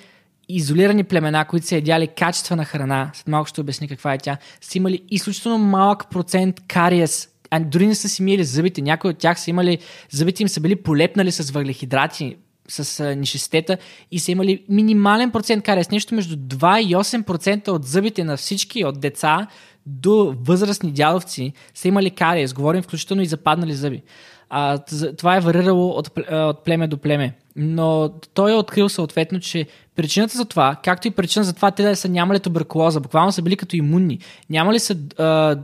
изолирани племена, които са ядяли качествена храна, след малко ще обясня каква е тя, са имали изключително малък процент кариес, а дори не са си миели зъбите. Някои от тях са имали, зъбите им са били полепнали с въглехидрати, с нишестета и са имали минимален процент кариес, нещо между 2 и 8% от зъбите на всички, от деца до възрастни дядовци, са имали кариес. Говорим включително и за паднали зъби. А, това е варирало от, от племе до племе. Но той е открил съответно, че причината за това, както и причина за това те да са нямали туберкулоза, буквално са били като имунни, нямали са а,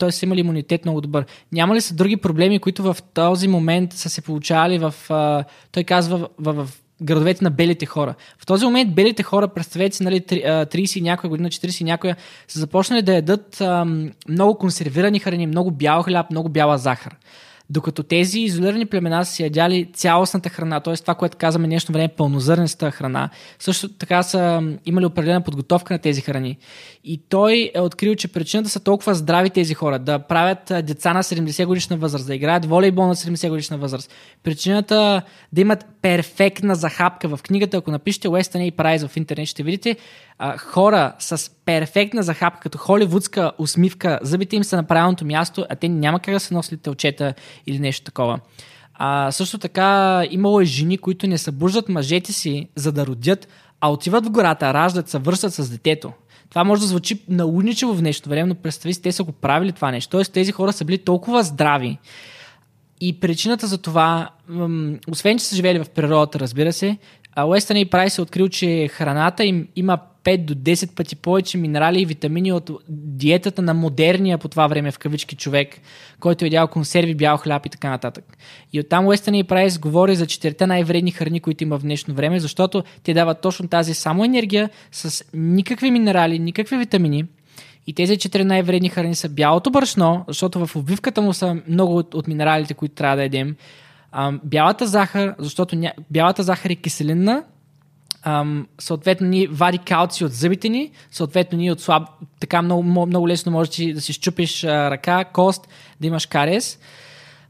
т.е. са имали имунитет много добър. Няма ли са други проблеми, които в този момент са се получавали в, а, той казва, в, в, в градовете на белите хора. В този момент белите хора, представете си, нали, 30 и някоя година, 40 и някоя, са започнали да ядат ам, много консервирани храни, много бял хляб, много бяла захар. Докато тези изолирани племена са ядяли цялостната храна, т.е. това, което казваме днешно време, пълнозърнеста храна, също така са имали определена подготовка на тези храни. И той е открил, че причината са толкова здрави тези хора, да правят деца на 70 годишна възраст, да играят волейбол на 70 годишна възраст. Причината да имат перфектна захапка в книгата, ако напишете Western A. Price в интернет, ще видите хора с перфектна захапка, като холивудска усмивка, зъбите им са на правилното място, а те няма как да се носят телчета или нещо такова. А, също така имало е жени, които не събуждат мъжете си, за да родят, а отиват в гората, раждат, се връщат с детето. Това може да звучи науничево в нещо време, но представи си, те са го правили това нещо. Тоест тези хора са били толкова здрави. И причината за това, освен че са живели в природата, разбира се, Уестън и Прайс е открил, че храната им има 5 до 10 пъти повече минерали и витамини от диетата на модерния по това време в кавички човек, който е ядял консерви, бял хляб и така нататък. И оттам Уестън и Прайс говори за четирите най-вредни храни, които има в днешно време, защото те дават точно тази само енергия с никакви минерали, никакви витамини. И тези четири най-вредни храни са бялото брашно, защото в обвивката му са много от, от минералите, които трябва да едем. А, бялата захар, защото ня... бялата захар е киселинна, Ам, съответно ни вади калци от зъбите ни, съответно ни от слаб, така много, много лесно можеш да си щупиш а, ръка, кост, да имаш кариес.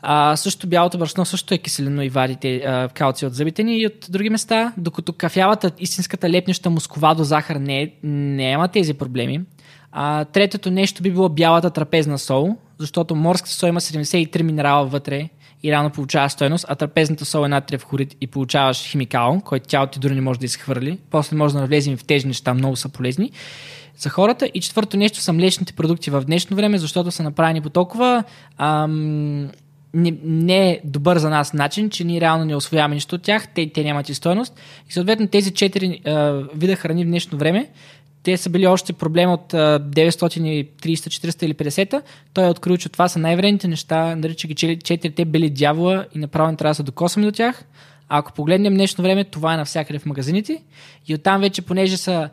А, също бялото брашно също е киселено и вадите калци от зъбите ни и от други места, докато кафявата, истинската лепнеща мусковадо захар не, не има тези проблеми. А, третото нещо би било бялата трапезна сол, защото морската сол има 73 минерала вътре и реално получаваш стойност, а трапезната сол е натриев хлорид и получаваш химикал, който тялото ти дори не може да изхвърли. После може да навлезем в тези неща, много са полезни за хората. И четвърто нещо са млечните продукти в днешно време, защото са направени по толкова ам, не, не е добър за нас начин, че ние реално не освояваме нищо от тях, те, те нямат и стойност. И съответно тези четири вида храни в днешно време, те са били още проблем от 930, 400 или 50. Той е открил, че това са най-вредните неща, нарича ги четирите бели дявола и направо не трябва да се докосваме до тях. А ако погледнем днешно време, това е навсякъде в магазините. И оттам вече, понеже са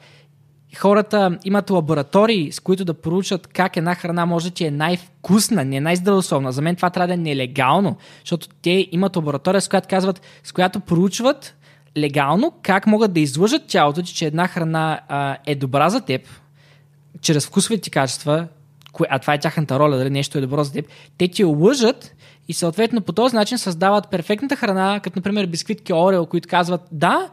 хората имат лаборатории, с които да проучат как една храна може да ти е най-вкусна, не най-здравословна. За мен това трябва да е нелегално, защото те имат лаборатория, с която казват, с която проучват легално как могат да излъжат тялото ти, че една храна а, е добра за теб, чрез вкусовите качества, а това е тяхната роля, дали нещо е добро за теб, те ти лъжат и съответно по този начин създават перфектната храна, като например бисквитки Орео, които казват да,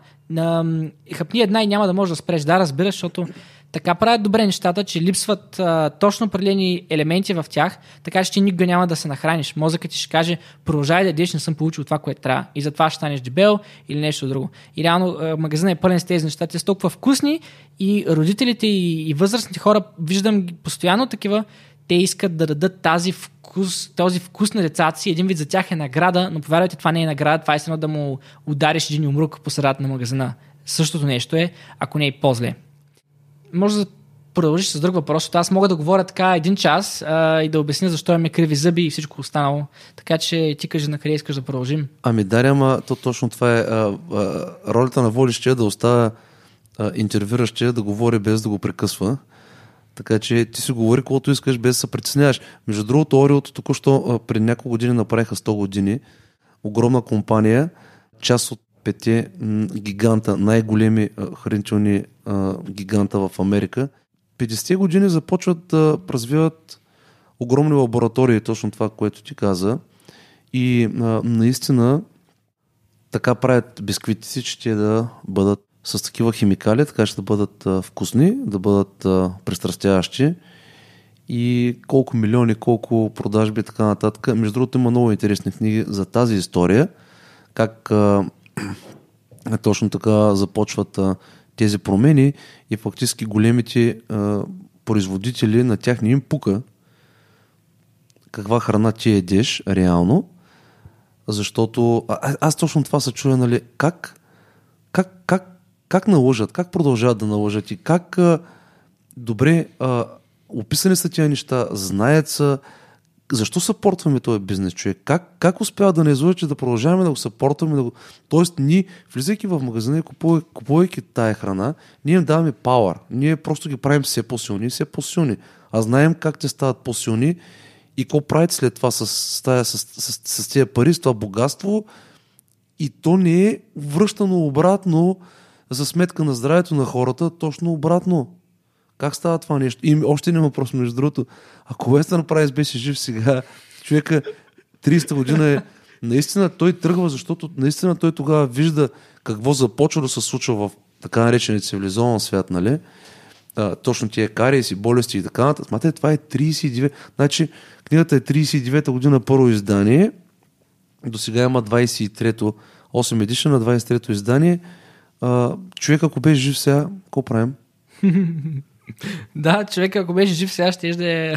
хъпни една и няма да можеш да спреш. Да, разбираш, защото така правят добре нещата, че липсват а, точно определени елементи в тях, така че ти никога няма да се нахраниш. Мозъкът ти ще каже, продължай да ядеш, не съм получил това, което трябва. И затова ще станеш дебел или нещо друго. И реално магазинът е пълен с тези неща. Те са толкова вкусни и родителите и, и възрастните хора, виждам постоянно такива, те искат да дадат тази вкус, този вкус на децата си. Един вид за тях е награда, но повярвайте, това не е награда, това е едно да му удариш един умрук по средата на магазина. Същото нещо е, ако не е по-зле. Може да продължиш с друг въпрос, защото аз мога да говоря така един час а, и да обясня защо имаме криви зъби и всичко останало. Така че ти кажи на къде искаш да продължим. Ами Даря, ама то точно това е а, а, ролята на водещия да оставя интервюращия да говори без да го прекъсва. Така че ти си говори колкото искаш, без да се притесняваш. Между другото, Ориото току-що преди няколко години направиха 100 години. Огромна компания, част от пете гиганта, най-големи хранителни гиганта в Америка. 50 години започват да развиват огромни лаборатории, точно това, което ти каза. И наистина така правят бисквитите си, че те да бъдат с такива химикали, така ще да бъдат вкусни, да бъдат а, пристрастяващи и колко милиони, колко продажби и така нататък. Между другото има много интересни книги за тази история, как точно така започват тези промени и фактически големите производители на тях не им пука каква храна ти едеш реално, защото а, аз точно това се чуя, нали, как, как, как как налъжат, как продължават да налъжат и как а, добре а, описани са тия неща, знаят са, защо съпортваме този бизнес човек? Как, как успяват да не излъжат, че да продължаваме да го съпортваме? Да го... Тоест, ние, влизайки в магазина и купувай, купувайки тая храна, ние им даваме пауър. Ние просто ги правим все по-силни и все по-силни. А знаем как те стават по-силни и какво правите след това с, с, с, с, с, с тези пари, с това богатство. И то не е връщано обратно за сметка на здравето на хората, точно обратно. Как става това нещо? И още един въпрос, между другото. Ако Уестън Прайс беше жив сега, човека 30 година е наистина той тръгва, защото наистина той тогава вижда какво започва да се случва в така наречения цивилизован свят, нали? А, точно тия кариеси, болести и така нататък. Смате, това е 39. Значи, книгата е 39-та година първо издание. До сега има 23-то, 8 едиша на 23-то издание а, човек ако беше жив сега, какво правим? да, човек ако беше жив сега, ще да е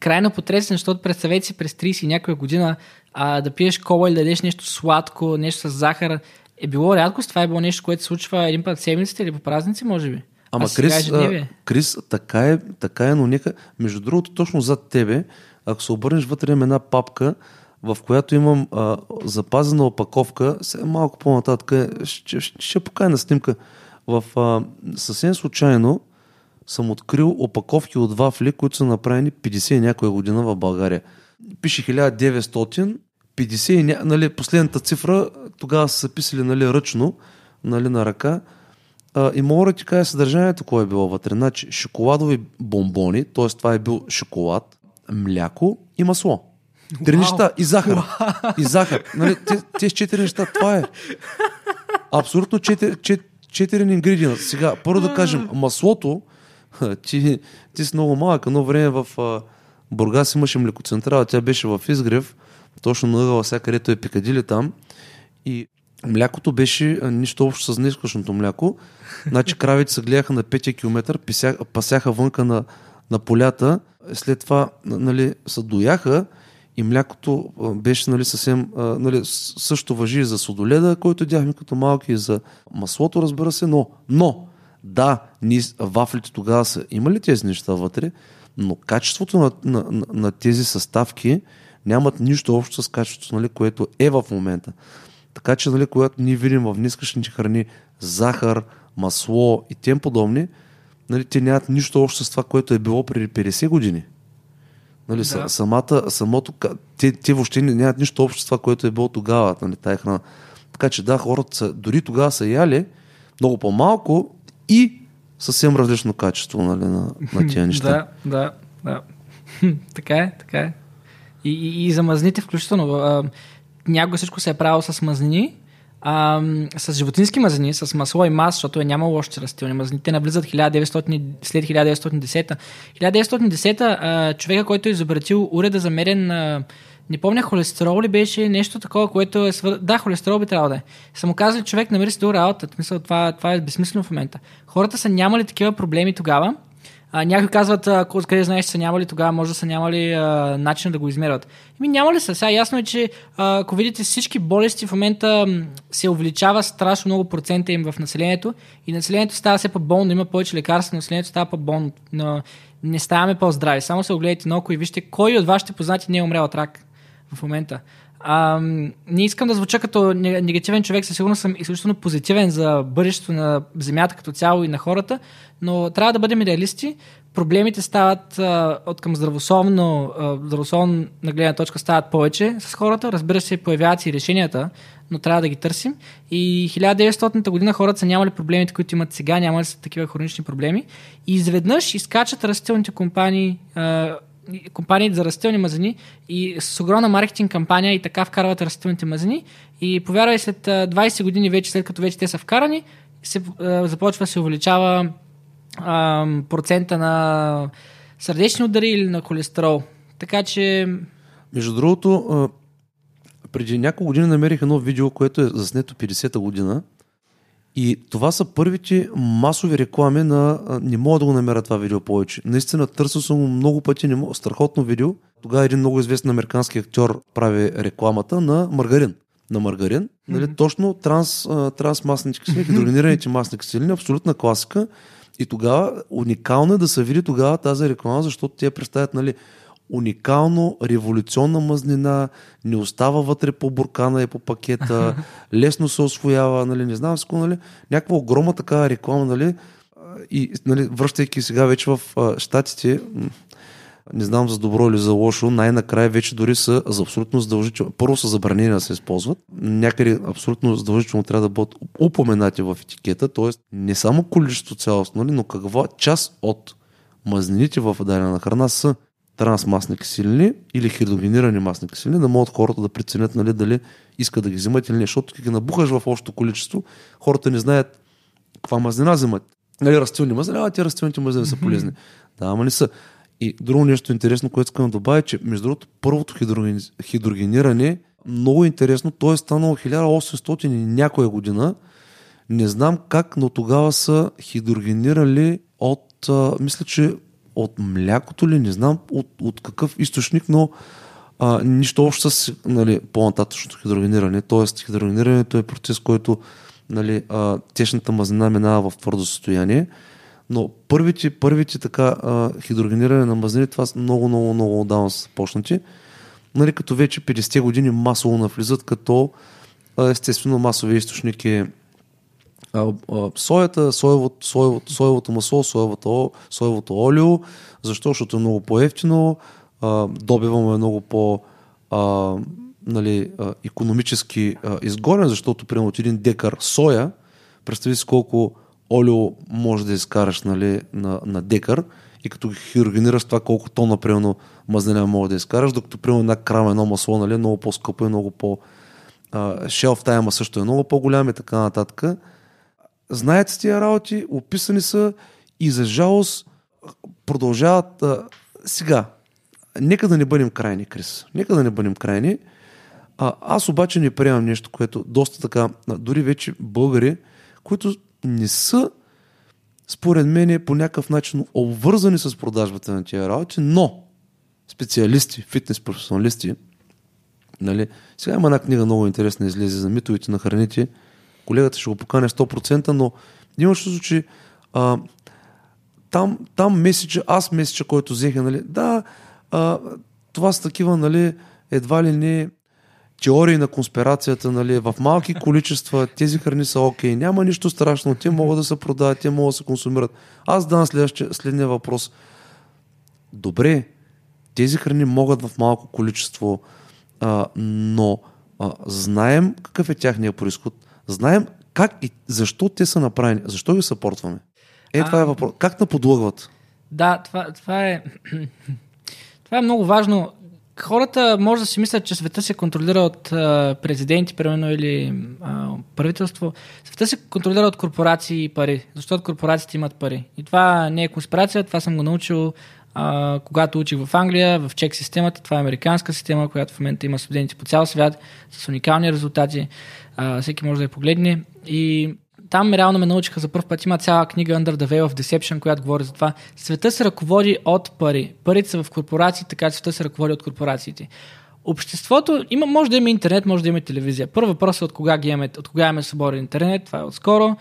крайно потресен, защото представете си през 30 и някоя година а, да пиеш кола или да дадеш нещо сладко, нещо с захар, е било рядкост. Това е било нещо, което се случва един път седмицата или по празници, може би. Ама Крис, а, Крис, така е, така е, но нека, между другото, точно зад тебе, ако се обърнеш вътре има една папка, в която имам а, запазена опаковка, сега малко по-нататък, ще, ще, ще покая на снимка. В, а, съвсем случайно съм открил опаковки от вафли, които са направени 50 и някоя година в България. Пише 1900, 50 нали, последната цифра, тогава са писали нали, ръчно, нали, на ръка. А, и мога да ти кажа съдържанието, кое е било вътре. Значи, шоколадови бомбони, т.е. това е бил шоколад, мляко и масло. Три неща. И захар. И захар. Нали, тези четири неща, това е. Абсолютно четири, четири, четири ингредиента. Сега, първо да кажем, маслото, ти, ти си много малък. Едно време в Бургас имаше млекоцентрала, тя беше в Изгрев. точно на ъгъла, сега където е Пикадили там. И млякото беше а, нищо общо с днескашното мляко. Значи кравите се гледаха на 5 км, пасяха вънка на, на полята, след това нали, се дояха и млякото а, беше нали, съвсем, а, нали, също въжи и за сладоледа, който дяхме като малки и за маслото, разбира се, но, но да, ние, вафлите тогава са имали тези неща вътре, но качеството на, на, на, на тези съставки нямат нищо общо с качеството, нали, което е в момента. Така че, нали, когато ние видим в днескашните храни захар, масло и тем подобни, нали, те нямат нищо общо с това, което е било преди 50 години. Нали, Да. самата, самото, те, те въобще нямат нищо общо с това, което е било тогава, нали, тая храна. Така че да, хората са, дори тогава са яли много по-малко и съвсем различно качество нали, на, на тия неща. Да, да, да. Така е, така е. И, и, и за мазнини включително. А, някога всичко се е правило с мазнини, а, с животински мазнини, с масло и мас, защото е нямало още растителни мазнини. Те навлизат 1900, след 1910. 1910 а, човека, който е изобретил уреда за мерен на не помня холестерол ли беше нещо такова, което е свър... Да, холестерол би трябвало да е. Са му казали, човек намери си друга работа. В Смисъл, това, това е безсмислено в момента. Хората са нямали такива проблеми тогава. А, някои казват, а, ко- къде знаеш, че са нямали тогава, може да са нямали а, начин да го измерват. Еми няма ли са? Сега ясно е, че а, ако видите всички болести в момента се увеличава страшно много процента им в населението и населението става все по-болно, има повече лекарства, населението става по-болно, но не ставаме по-здрави. Само се огледайте на око и вижте кой от вашите познати не е умрял от рак в момента. А, не искам да звуча като не- негативен човек, със сигурност съм изключително позитивен за бъдещето на Земята като цяло и на хората, но трябва да бъдем реалисти. Проблемите стават а, от към здравословно, здравословно на гледна точка стават повече с хората. Разбира се, появяват и решенията, но трябва да ги търсим. И 1900 година хората са нямали проблемите, които имат сега, нямали са такива хронични проблеми. И изведнъж изкачат растителните компании, а, и- компании за растителни мазнини и с огромна маркетинг кампания и така вкарват растителните мазнини и повярвай след а, 20 години вече, след като вече те са вкарани, се, а, започва се увеличава а, процента на сърдечни удари или на холестерол. Така че Между другото, преди няколко години намерих едно видео, което е заснето 50-та година. И това са първите масови реклами на... Не мога да го намеря това видео повече. Наистина търсил съм го много пъти. Не мога, страхотно видео. Тогава един много известен американски актьор прави рекламата на маргарин. На маргарин. Нали, точно транс, трансмасните киселини, хидрогенираните масни киселини, абсолютна класика. И тогава уникално е да се види тогава тази реклама, защото те представят нали, уникално, революционна мазнина, не остава вътре по буркана и по пакета, лесно се освоява, нали, не знам всичко, нали, някаква огромна такава реклама, нали, и нали, връщайки сега вече в а, Штатите, не знам за добро или за лошо, най-накрая вече дори са за абсолютно задължително. Първо са забранени да се използват, някъде абсолютно задължително трябва да бъдат упоменати в етикета, т.е. не само количество цялостно, нали, но каква част от мазнините в дадена храна са трансмасни киселини или хидрогенирани масни киселини, да могат хората да преценят нали, дали искат да ги вземат или не, защото ги набухаш в общото количество, хората не знаят каква мазнина вземат. Нали, растителни мазнини, а те растителните мазнини са полезни. Да, ама не са. И друго нещо интересно, което искам да добавя, е, че между другото първото хидрогени- хидрогениране много интересно, то е станало 1800 и някоя година. Не знам как, но тогава са хидрогенирали от, а, мисля, че от млякото ли, не знам от, от какъв източник, но а, нищо общо с нали, по-нататъчното хидрогениране. Тоест, хидрогенирането е процес, който нали, а, течната мазнина минава в твърдо състояние. Но първите, първите така а, хидрогениране на мазнини, това са много, много, много отдавна са започнати. Нали, като вече 50 години масово навлизат, като естествено масовия източник е а, соята, соевото, соевото, соевото масло, соевото, соевото олио, защо? Защото е много по-ефтино, добиваме много по а, нали, а, економически а, изгоден, защото примерно от един декар соя, представи си колко олио може да изкараш нали, на, на декар и като ги хирогенираш това колко тона примерно мазнина може да изкараш, докато примерно една крава едно масло нали, е много по-скъпо и много по- шелф тайма също е много по-голям и така нататък. Знаят тия работи, описани са и за жалост продължават. А, сега, нека да не бъдем крайни, Крис. Нека да не бъдем крайни. А, аз обаче не приемам нещо, което доста така, дори вече българи, които не са според мен по някакъв начин обвързани с продажбата на тия работи, но специалисти, фитнес професионалисти, нали, сега има една книга много интересна, излезе за митовите на храните, колегата ще го поканя 100%, но има чувство, че а, там, там месеча, аз месеча, който взеха, нали, да, а, това са такива, нали, едва ли не теории на конспирацията, нали, в малки количества тези храни са окей, няма нищо страшно, те могат да се продават, те могат да се консумират. Аз дам следния въпрос. Добре, тези храни могат в малко количество, а, но а, знаем какъв е тяхния происход, знаем как и защо те са направени, защо ги съпортваме. Е, това е въпрос. Как наподлъгват? Да, това, това е... това е много важно. Хората може да си мислят, че света се контролира от а, президенти, примерно, или а, правителство. Света се контролира от корпорации и пари, защото корпорациите имат пари. И това не е конспирация, това съм го научил а, когато учих в Англия, в чек системата. Това е американска система, която в момента има студенти по цял свят с уникални резултати. А, всеки може да я погледне. И там реално ме научиха за първ път. Има цяла книга Under the Veil of Deception, която говори за това. Света се ръководи от пари. Парите са в корпорации, така че света се ръководи от корпорациите. Обществото има, може да има интернет, може да има телевизия. Първо въпрос е от кога, ги имаме, от кога имаме свободен интернет, това е отскоро.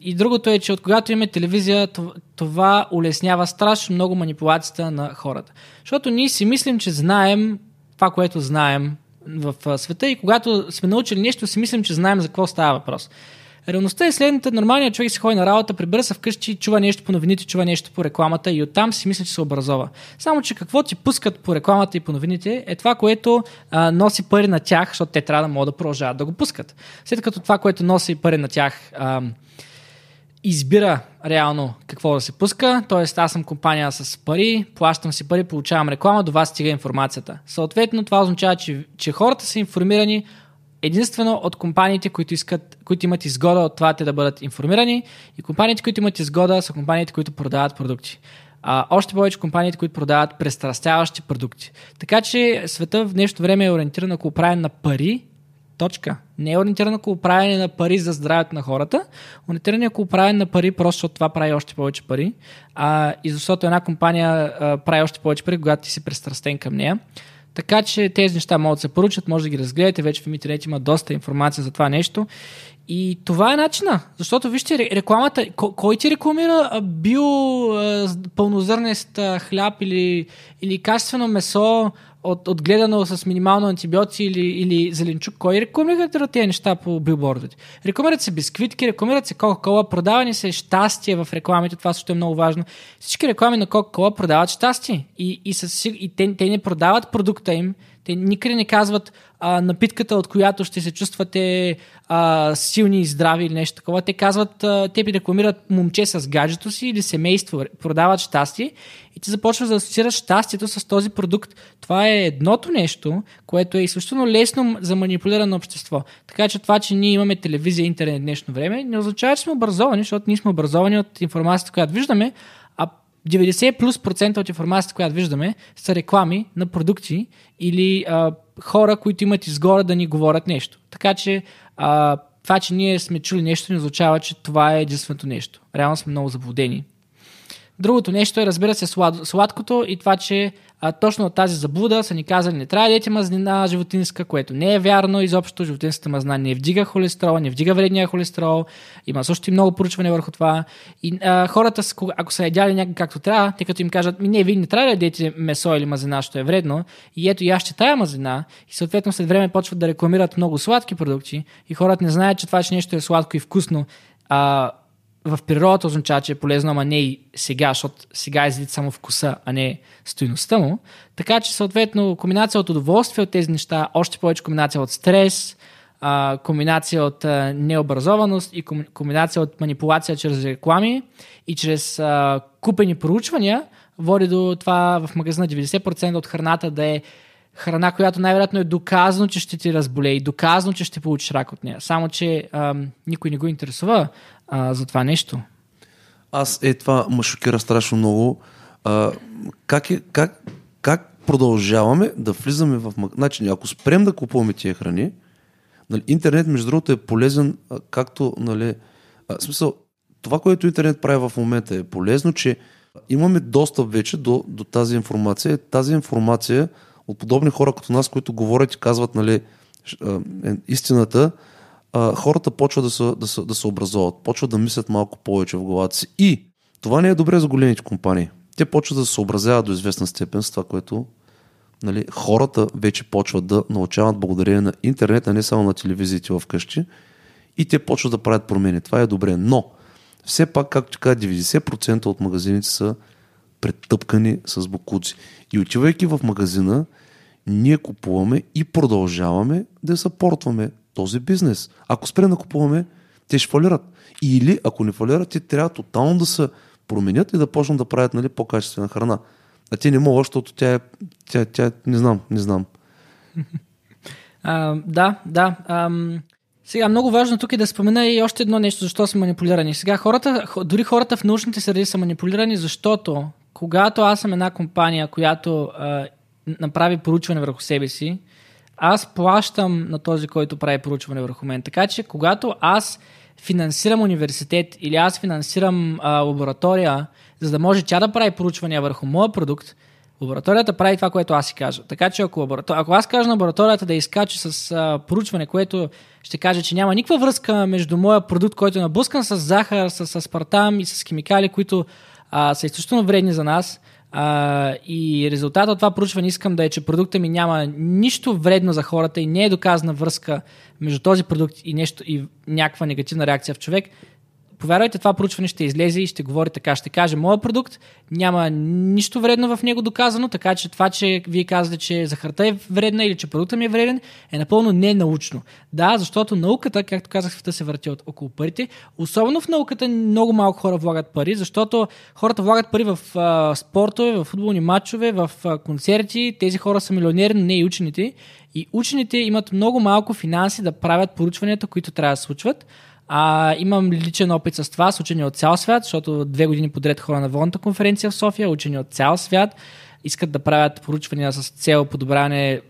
И другото е, че от когато имаме телевизия, това улеснява страшно много манипулацията на хората. Защото ние си мислим, че знаем това, което знаем в света и когато сме научили нещо, си мислим, че знаем за какво става въпрос. Реалността е следната. Нормалният човек си ходи на работа, прибира се вкъщи, чува нещо по новините, чува нещо по рекламата и оттам си мисля, че се образова. Само, че какво ти пускат по рекламата и по новините е това, което а, носи пари на тях, защото те трябва да могат да продължават да го пускат. След като това, което носи пари на тях, а, избира реално какво да се пуска, т.е. аз съм компания с пари, плащам си пари, получавам реклама, до вас стига информацията. Съответно, това означава, че, че хората са информирани единствено от компаниите, които, искат, които имат изгода от това те да бъдат информирани и компаниите, които имат изгода са компаниите, които продават продукти. А, още повече компаниите, които продават престрастяващи продукти. Така че света в днешно време е ориентиран около правене на пари, точка. Не е ориентиран около правене на пари за здравето на хората, ориентиран е около правене на пари, просто защото това прави още повече пари. А, и защото една компания а, прави още повече пари, когато ти си престрастен към нея. Така че тези неща могат да се поручат, може да ги разгледате, вече в интернет има доста информация за това нещо. И това е начина, защото вижте рекламата, кой ти рекламира био пълнозърнест хляб или, или качествено месо от, отгледано с минимално антибиотици или, или зеленчук, кой рекламира тези неща по билбордите? Рекламират се бисквитки, рекламират се Кока-Кола, продавани се щастие в рекламите, това също е много важно. Всички реклами на Кока-Кола продават щастие и, и, с, и те, те не продават продукта им, те никъде не казват а, напитката, от която ще се чувствате а, силни и здрави или нещо такова. Те казват, а, те рекламират момче с гаджето си или семейство, продават щастие и ти започваш да асоциираш щастието с този продукт. Това е едното нещо, което е изключително лесно за манипулиране общество. Така че това, че ние имаме телевизия и интернет днешно време, не означава, че сме образовани, защото ние сме образовани от информацията, която виждаме, 90 плюс процента от информацията, която виждаме, са реклами на продукти или а, хора, които имат изгора да ни говорят нещо. Така че а, това, че ние сме чули нещо, не означава, че това е единственото нещо. Реално сме много заблудени. Другото нещо е, разбира се, слад, сладкото и това, че а, точно от тази заблуда са ни казали, не трябва да ядете мазнина животинска, което не е вярно изобщо. Животинската мазнина не вдига холестерол, не вдига вредния холестерол. Има също и много поручване върху това. И а, хората, ако са ядяли някак както трябва, тъй като им кажат, ми не, вие не трябва да ядете месо или мазнина, що е вредно, и ето я ще тая мазнина, и съответно след време почват да рекламират много сладки продукти, и хората не знаят, че това че нещо е сладко и вкусно. А, в природата означава, че е полезно, ама не и сега, защото сега излит само вкуса, а не стоиността му. Така че, съответно, комбинация от удоволствие от тези неща, още повече комбинация от стрес, а, комбинация от необразованост и комбинация от манипулация чрез реклами и чрез купени проучвания води до това в магазина 90% от храната да е храна, която най-вероятно е доказано, че ще ти разболее и доказано, че ще получиш рак от нея. Само, че а, никой не го интересува а, за това нещо. Аз е това ме шокира страшно много. А, как, е, как, как продължаваме да влизаме в. Значи, ако спрем да купуваме тия храни, нали, интернет, между другото, е полезен, както, нали, а, смисъл, това, което интернет прави в момента е полезно, че имаме достъп вече до, до тази информация. Тази информация от подобни хора като нас, които говорят и казват нали, е, истината, а, хората почват да се, да, се, да се образоват, почват да мислят малко повече в главата си. И това не е добре за големите компании. Те почват да се съобразяват до известна степен с това, което нали, хората вече почват да научават благодарение на интернет, а не само на телевизиите вкъщи. И те почват да правят промени. Това е добре. Но, все пак, както ти кажа, 90% от магазините са претъпкани с бокуци. И отивайки в магазина, ние купуваме и продължаваме да съпортваме този бизнес. Ако спре да купуваме, те ще фалират. Или, ако не фалират, те трябва тотално да се променят и да почнат да правят нали, по-качествена храна. А те не могат, защото тя е, тя, тя, не знам, не знам. А, да, да. Ам, сега, много важно тук е да спомена и още едно нещо, защо са манипулирани. Сега, хората, дори хората в научните среди са манипулирани, защото когато аз съм една компания, която а, направи проучване върху себе си, аз плащам на този, който прави проучване върху мен. Така че, когато аз финансирам университет или аз финансирам а, лаборатория, за да може тя да прави проучвания върху моя продукт, лабораторията прави това, което аз си кажа. Така че ако, лаборатор... ако аз кажа на лабораторията да изкача с а, проучване, което ще каже, че няма никаква връзка между моя продукт, който е набускан с захар, с, с спартам и с химикали, които а, са изключително вредни за нас, а, и резултатът от това проучване искам да е, че продукта ми няма нищо вредно за хората и не е доказана връзка между този продукт и, нещо, и някаква негативна реакция в човек, повярвайте, това проучване ще излезе и ще говори така. Ще каже, моят продукт няма нищо вредно в него доказано, така че това, че вие казвате, че захарта е вредна или че продуктът ми е вреден, е напълно ненаучно. Да, защото науката, както казах, света се върти от около парите. Особено в науката много малко хора влагат пари, защото хората влагат пари в а, спортове, в футболни матчове, в а, концерти. Тези хора са милионери, но не и учените. И учените имат много малко финанси да правят поручванията, които трябва да случват. А, имам личен опит с това, с учени от цял свят, защото две години подред хора на Волната конференция в София, учени от цял свят, искат да правят поручвания с цел подобряване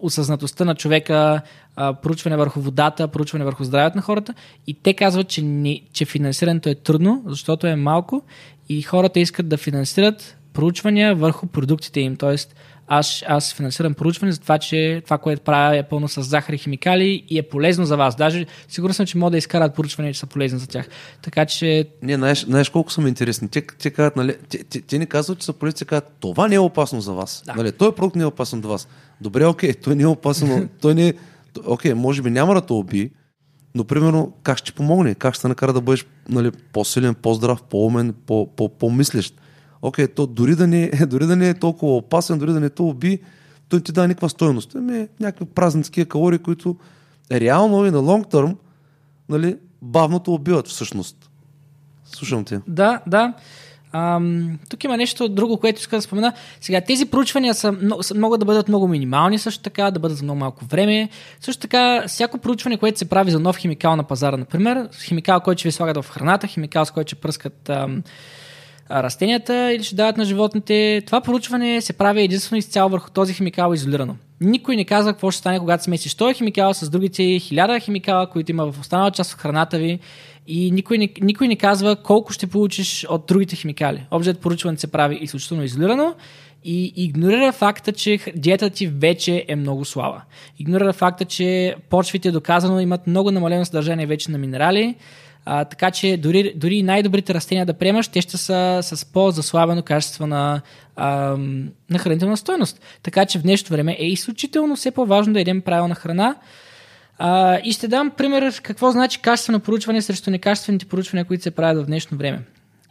осъзнатостта на човека, проучване върху водата, проучване върху здравето на хората. И те казват, че, не, че финансирането е трудно, защото е малко и хората искат да финансират проучвания върху продуктите им. Тоест, аз, аз финансирам проучване за това, че това, което правя е пълно с захар и химикали и е полезно за вас. Даже сигурен съм, че могат да изкарат проучвания, че са полезни за тях. Така че... Не, знаеш, знаеш колко са ми интересни. Те, те, казват, нали, те, те, те, не казват, че са полезни, те казват, това не е опасно за вас. Да. Нали, той продукт не е опасен за вас. Добре, окей, той не е опасен, той не е... Окей, може би няма да те уби, но примерно как ще помогне? Как ще накара да бъдеш нали, по-силен, по-здрав, по-умен, по-мислещ? Окей, то дори да, не, дори да не е толкова опасен, дори да не то уби, той ти дава никаква стойност. Ами, някакви празни калории, които реално и на лонг търм, нали, бавното убиват всъщност. Слушам те. Да, да. Ам, тук има нещо друго, което иска да спомена. Сега, тези проучвания са, могат да бъдат много минимални, също така, да бъдат за много малко време. Също така, всяко проучване, което се прави за нов химикал на пазара, например, химикал, който ще ви слагат в храната, химикал, с който ще пръскат ам, растенията или ще дават на животните. Това проучване се прави единствено изцяло върху този химикал изолирано. Никой не казва какво ще стане, когато смесиш този химикал с другите хиляда химикала, които има в останала част от храната ви и никой не, никой не казва колко ще получиш от другите химикали. Обжет проучване се прави изключително изолирано и игнорира факта, че диетата ти вече е много слаба. Игнорира факта, че почвите доказано имат много намалено съдържание вече на минерали, а, така че дори, дори най-добрите растения да приемаш, те ще са с по-заслабено качество на, а, на хранителна стойност. Така че в днешното време е изключително все по-важно да едем правилна храна. А, и ще дам пример какво значи качествено проучване срещу некачествените проучвания, които се правят в днешно време.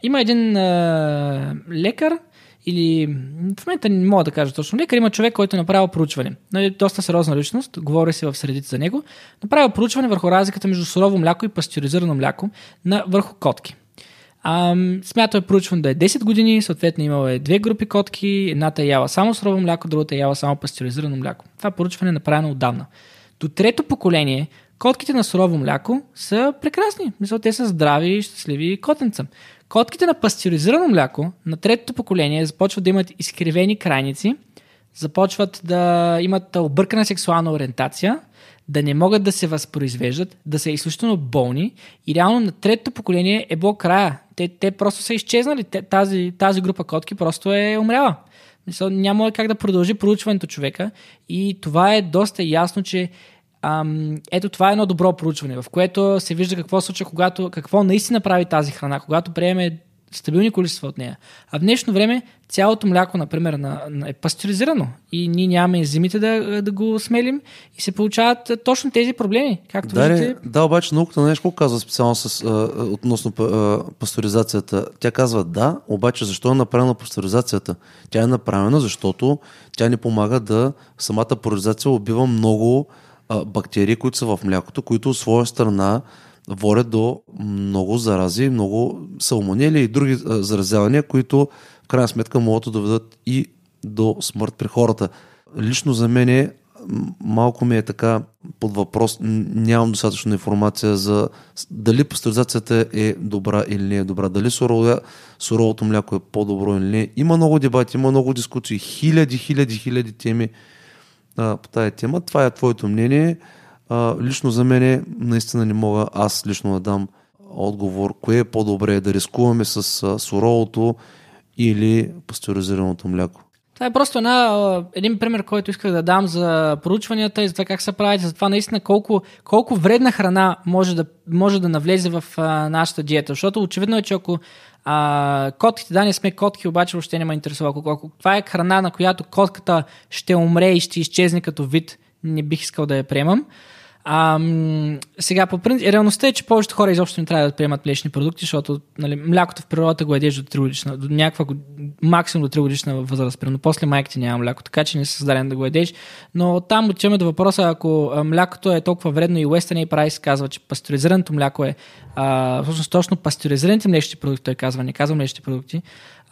Има един а, лекар, или в момента не мога да кажа точно лекар, има човек, който е направил проучване. Нали, доста сериозна личност, говори се в средите за него. Направил проучване върху разликата между сурово мляко и пастеризирано мляко на, върху котки. смятал е проучване да е 10 години, съответно имало е две групи котки, едната е яла само сурово мляко, другата е яла само пастеризирано мляко. Това проучване е направено отдавна. До трето поколение котките на сурово мляко са прекрасни. Мисля, те са здрави и щастливи котенца. Котките на пастеризирано мляко на третото поколение започват да имат изкривени крайници, започват да имат объркана сексуална ориентация, да не могат да се възпроизвеждат, да са изключително болни и реално на третото поколение е било края. Те, те просто са изчезнали. Те, тази, тази група котки просто е умряла. Няма как да продължи проучването човека и това е доста ясно, че ам, ето това е едно добро проучване, в което се вижда какво случва, когато, какво наистина прави тази храна, когато приеме стабилни количества от нея. А в днешно време цялото мляко, например, на, на, е пастеризирано и ние нямаме ензимите да, да го смелим и се получават точно тези проблеми. Както да, виждате... да, обаче науката нещо казва специално с, а, относно а, пастеризацията. Тя казва да, обаче защо е направена пастеризацията? Тя е направена, защото тя ни помага да самата пастеризация убива много бактерии, които са в млякото, които от своя страна водят до много зарази, много салмонели и други а, заразявания, които в крайна сметка могат да доведат и до смърт при хората. Лично за мен е, малко ми е така под въпрос, нямам достатъчно информация за дали пастеризацията е добра или не е добра, дали сурово, суровото мляко е по-добро или не. Има много дебати, има много дискусии, хиляди, хиляди, хиляди теми а, по тази тема. Това е твоето мнение. А, лично за мен наистина не мога аз лично да дам отговор, кое е по-добре да рискуваме с а, суровото или пастеризираното мляко. Това е просто една, един пример, който исках да дам за проучванията и за това как се правят, за това наистина колко, колко вредна храна може да, може да навлезе в а, нашата диета. Защото очевидно е, че ако а, котките, да, не сме котки, обаче въобще не ме интересува. Ако, ако това е храна, на която котката ще умре и ще изчезне като вид, не бих искал да я приемам. А, сега, по принцип, реалността е, че повечето хора изобщо не трябва да приемат млечни продукти, защото нали, млякото в природата го едеш до 3 годишна, до някаква максимум до 3 годишна възраст, но после майките няма мляко, така че не си създаден да го едеш. Но там отиваме до въпроса, ако млякото е толкова вредно и Western Price казва, че пастеризираното мляко е, а, всъщност точно пастеризираните млечни продукти, той казва, не казва млечни продукти,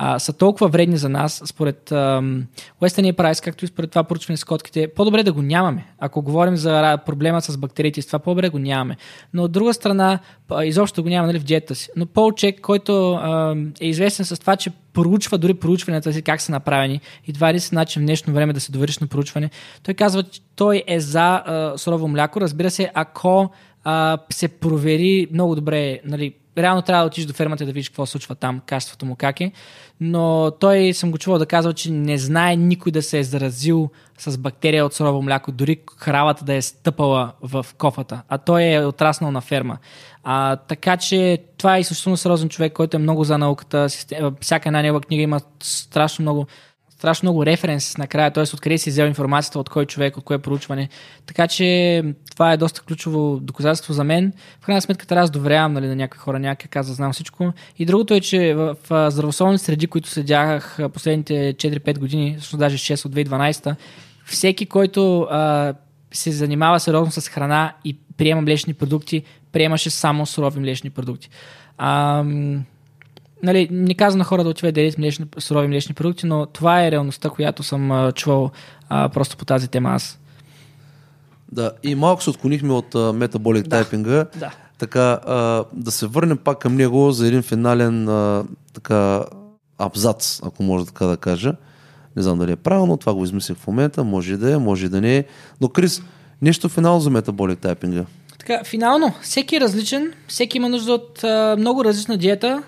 а, са толкова вредни за нас, според ам, Western Price, както и според това поручване с котките, по-добре да го нямаме. Ако говорим за проблема с бактериите, с това по-добре го нямаме. Но от друга страна, изобщо го няма нали, в диета си. Но Пол Чек, който ам, е известен с това, че проучва дори проучванията си как са направени и това е начин в днешно време да се довериш на проучване. Той казва, че той е за а, сурово мляко. Разбира се, ако а, се провери много добре, нали, реално трябва да отидеш до фермата да видиш какво случва там, качеството му как е. Но той съм го чувал да казва, че не знае никой да се е заразил с бактерия от сурово мляко, дори кравата да е стъпала в кофата, а той е отраснал на ферма. А, така че това е изключително сериозен човек, който е много за науката. Всяка една негова книга има страшно много страшно много референс накрая, т.е. откъде си взел информацията, от кой човек, от кое проучване. Така че това е доста ключово доказателство за мен. В крайна сметка трябва да доверявам нали, на някакви хора, някакви каза, знам всичко. И другото е, че в, в здравословни среди, които седях последните 4-5 години, също даже 6 от 2012, всеки, който а, се занимава сериозно с храна и приема млечни продукти, приемаше само сурови млечни продукти. А, нали, не казвам на хора да отиват да ядат млечни, сурови млечни продукти, но това е реалността, която съм а, чувал а, просто по тази тема аз. Да, и малко се отклонихме от метаболик да, тайпинга. Да. Така, а, да се върнем пак към него за един финален а, така, абзац, ако може така да кажа. Не знам дали е правилно, това го измислих в момента, може да е, може да не е. Но Крис, нещо финално за метаболик тайпинга. Така, финално, всеки е различен, всеки има нужда от а, много различна диета,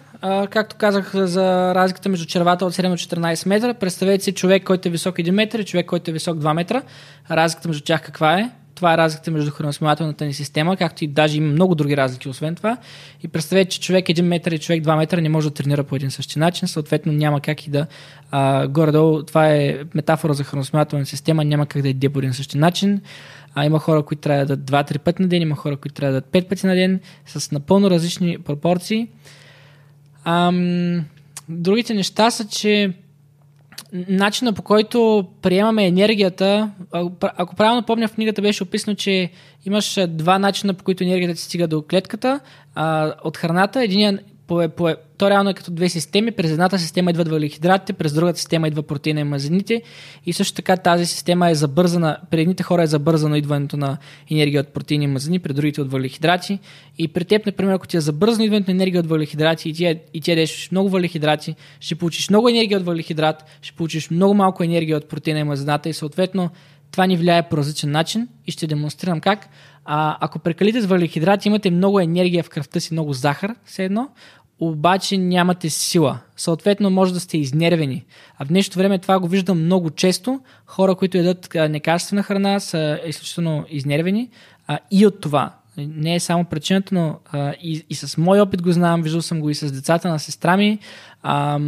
както казах за разликата между червата от 7 до 14 метра, представете си човек, който е висок 1 метър и човек, който е висок 2 метра. Разликата между тях каква е? Това е разликата между храносмилателната ни система, както и даже има много други разлики, освен това. И представете, че човек 1 метър и човек 2 метра не може да тренира по един същи начин, съответно няма как и да а, горе-долу, това е метафора за храносмилателна система, няма как да е по един същи начин. А има хора, които трябва да дадат 2-3 пъти на ден, има хора, които трябва да дадат 5 пъти на ден, с напълно различни пропорции. Ам, другите неща са, че начина по който приемаме енергията, ако правилно помня в книгата беше описано, че имаш два начина по които енергията ти стига до клетката а, от храната. Единият то реално е като две системи. През едната система идват въглехидратите, през другата система идва протеина и мазнините. И също така тази система е забързана. При едните хора е забързано идването на енергия от протеини и мазнини, при другите от въглехидрати. И при теб, например, ако ти е забързано идването на енергия от въглехидрати и ти, е, и ти ядеш много въглехидрати, ще получиш много енергия от въглехидрат, ще получиш много малко енергия от протеина и мазнината и съответно това ни влияе по различен начин и ще демонстрирам как. А, ако прекалите с въглехидрати, имате много енергия в кръвта си, много захар, все едно, обаче нямате сила. Съответно, може да сте изнервени. А в днешното време това го виждам много често. Хора, които ядат некачествена храна, са изключително изнервени. А, и от това не е само причината, но а, и, и с мой опит го знам, виждал съм го и с децата на сестра ми. А,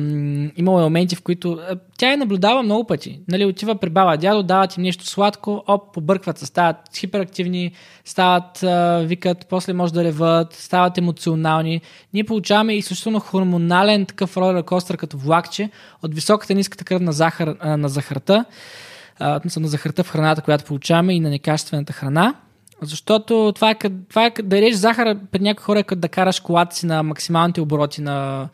имало е моменти, в които а, тя я наблюдава много пъти. Нали, отива при баба, дядо, дават им нещо сладко, оп, побъркват се, стават хиперактивни, стават, а, викат, после може да реват, стават емоционални. Ние получаваме изключително хормонален такъв ролер костър като влакче от високата ниската кръвна захар, а, на захарта, а, на захарта в храната, която получаваме и на некачествената храна. Защото това е, това е да режеш захара при някои хора е като да караш колата си на максималните обороти на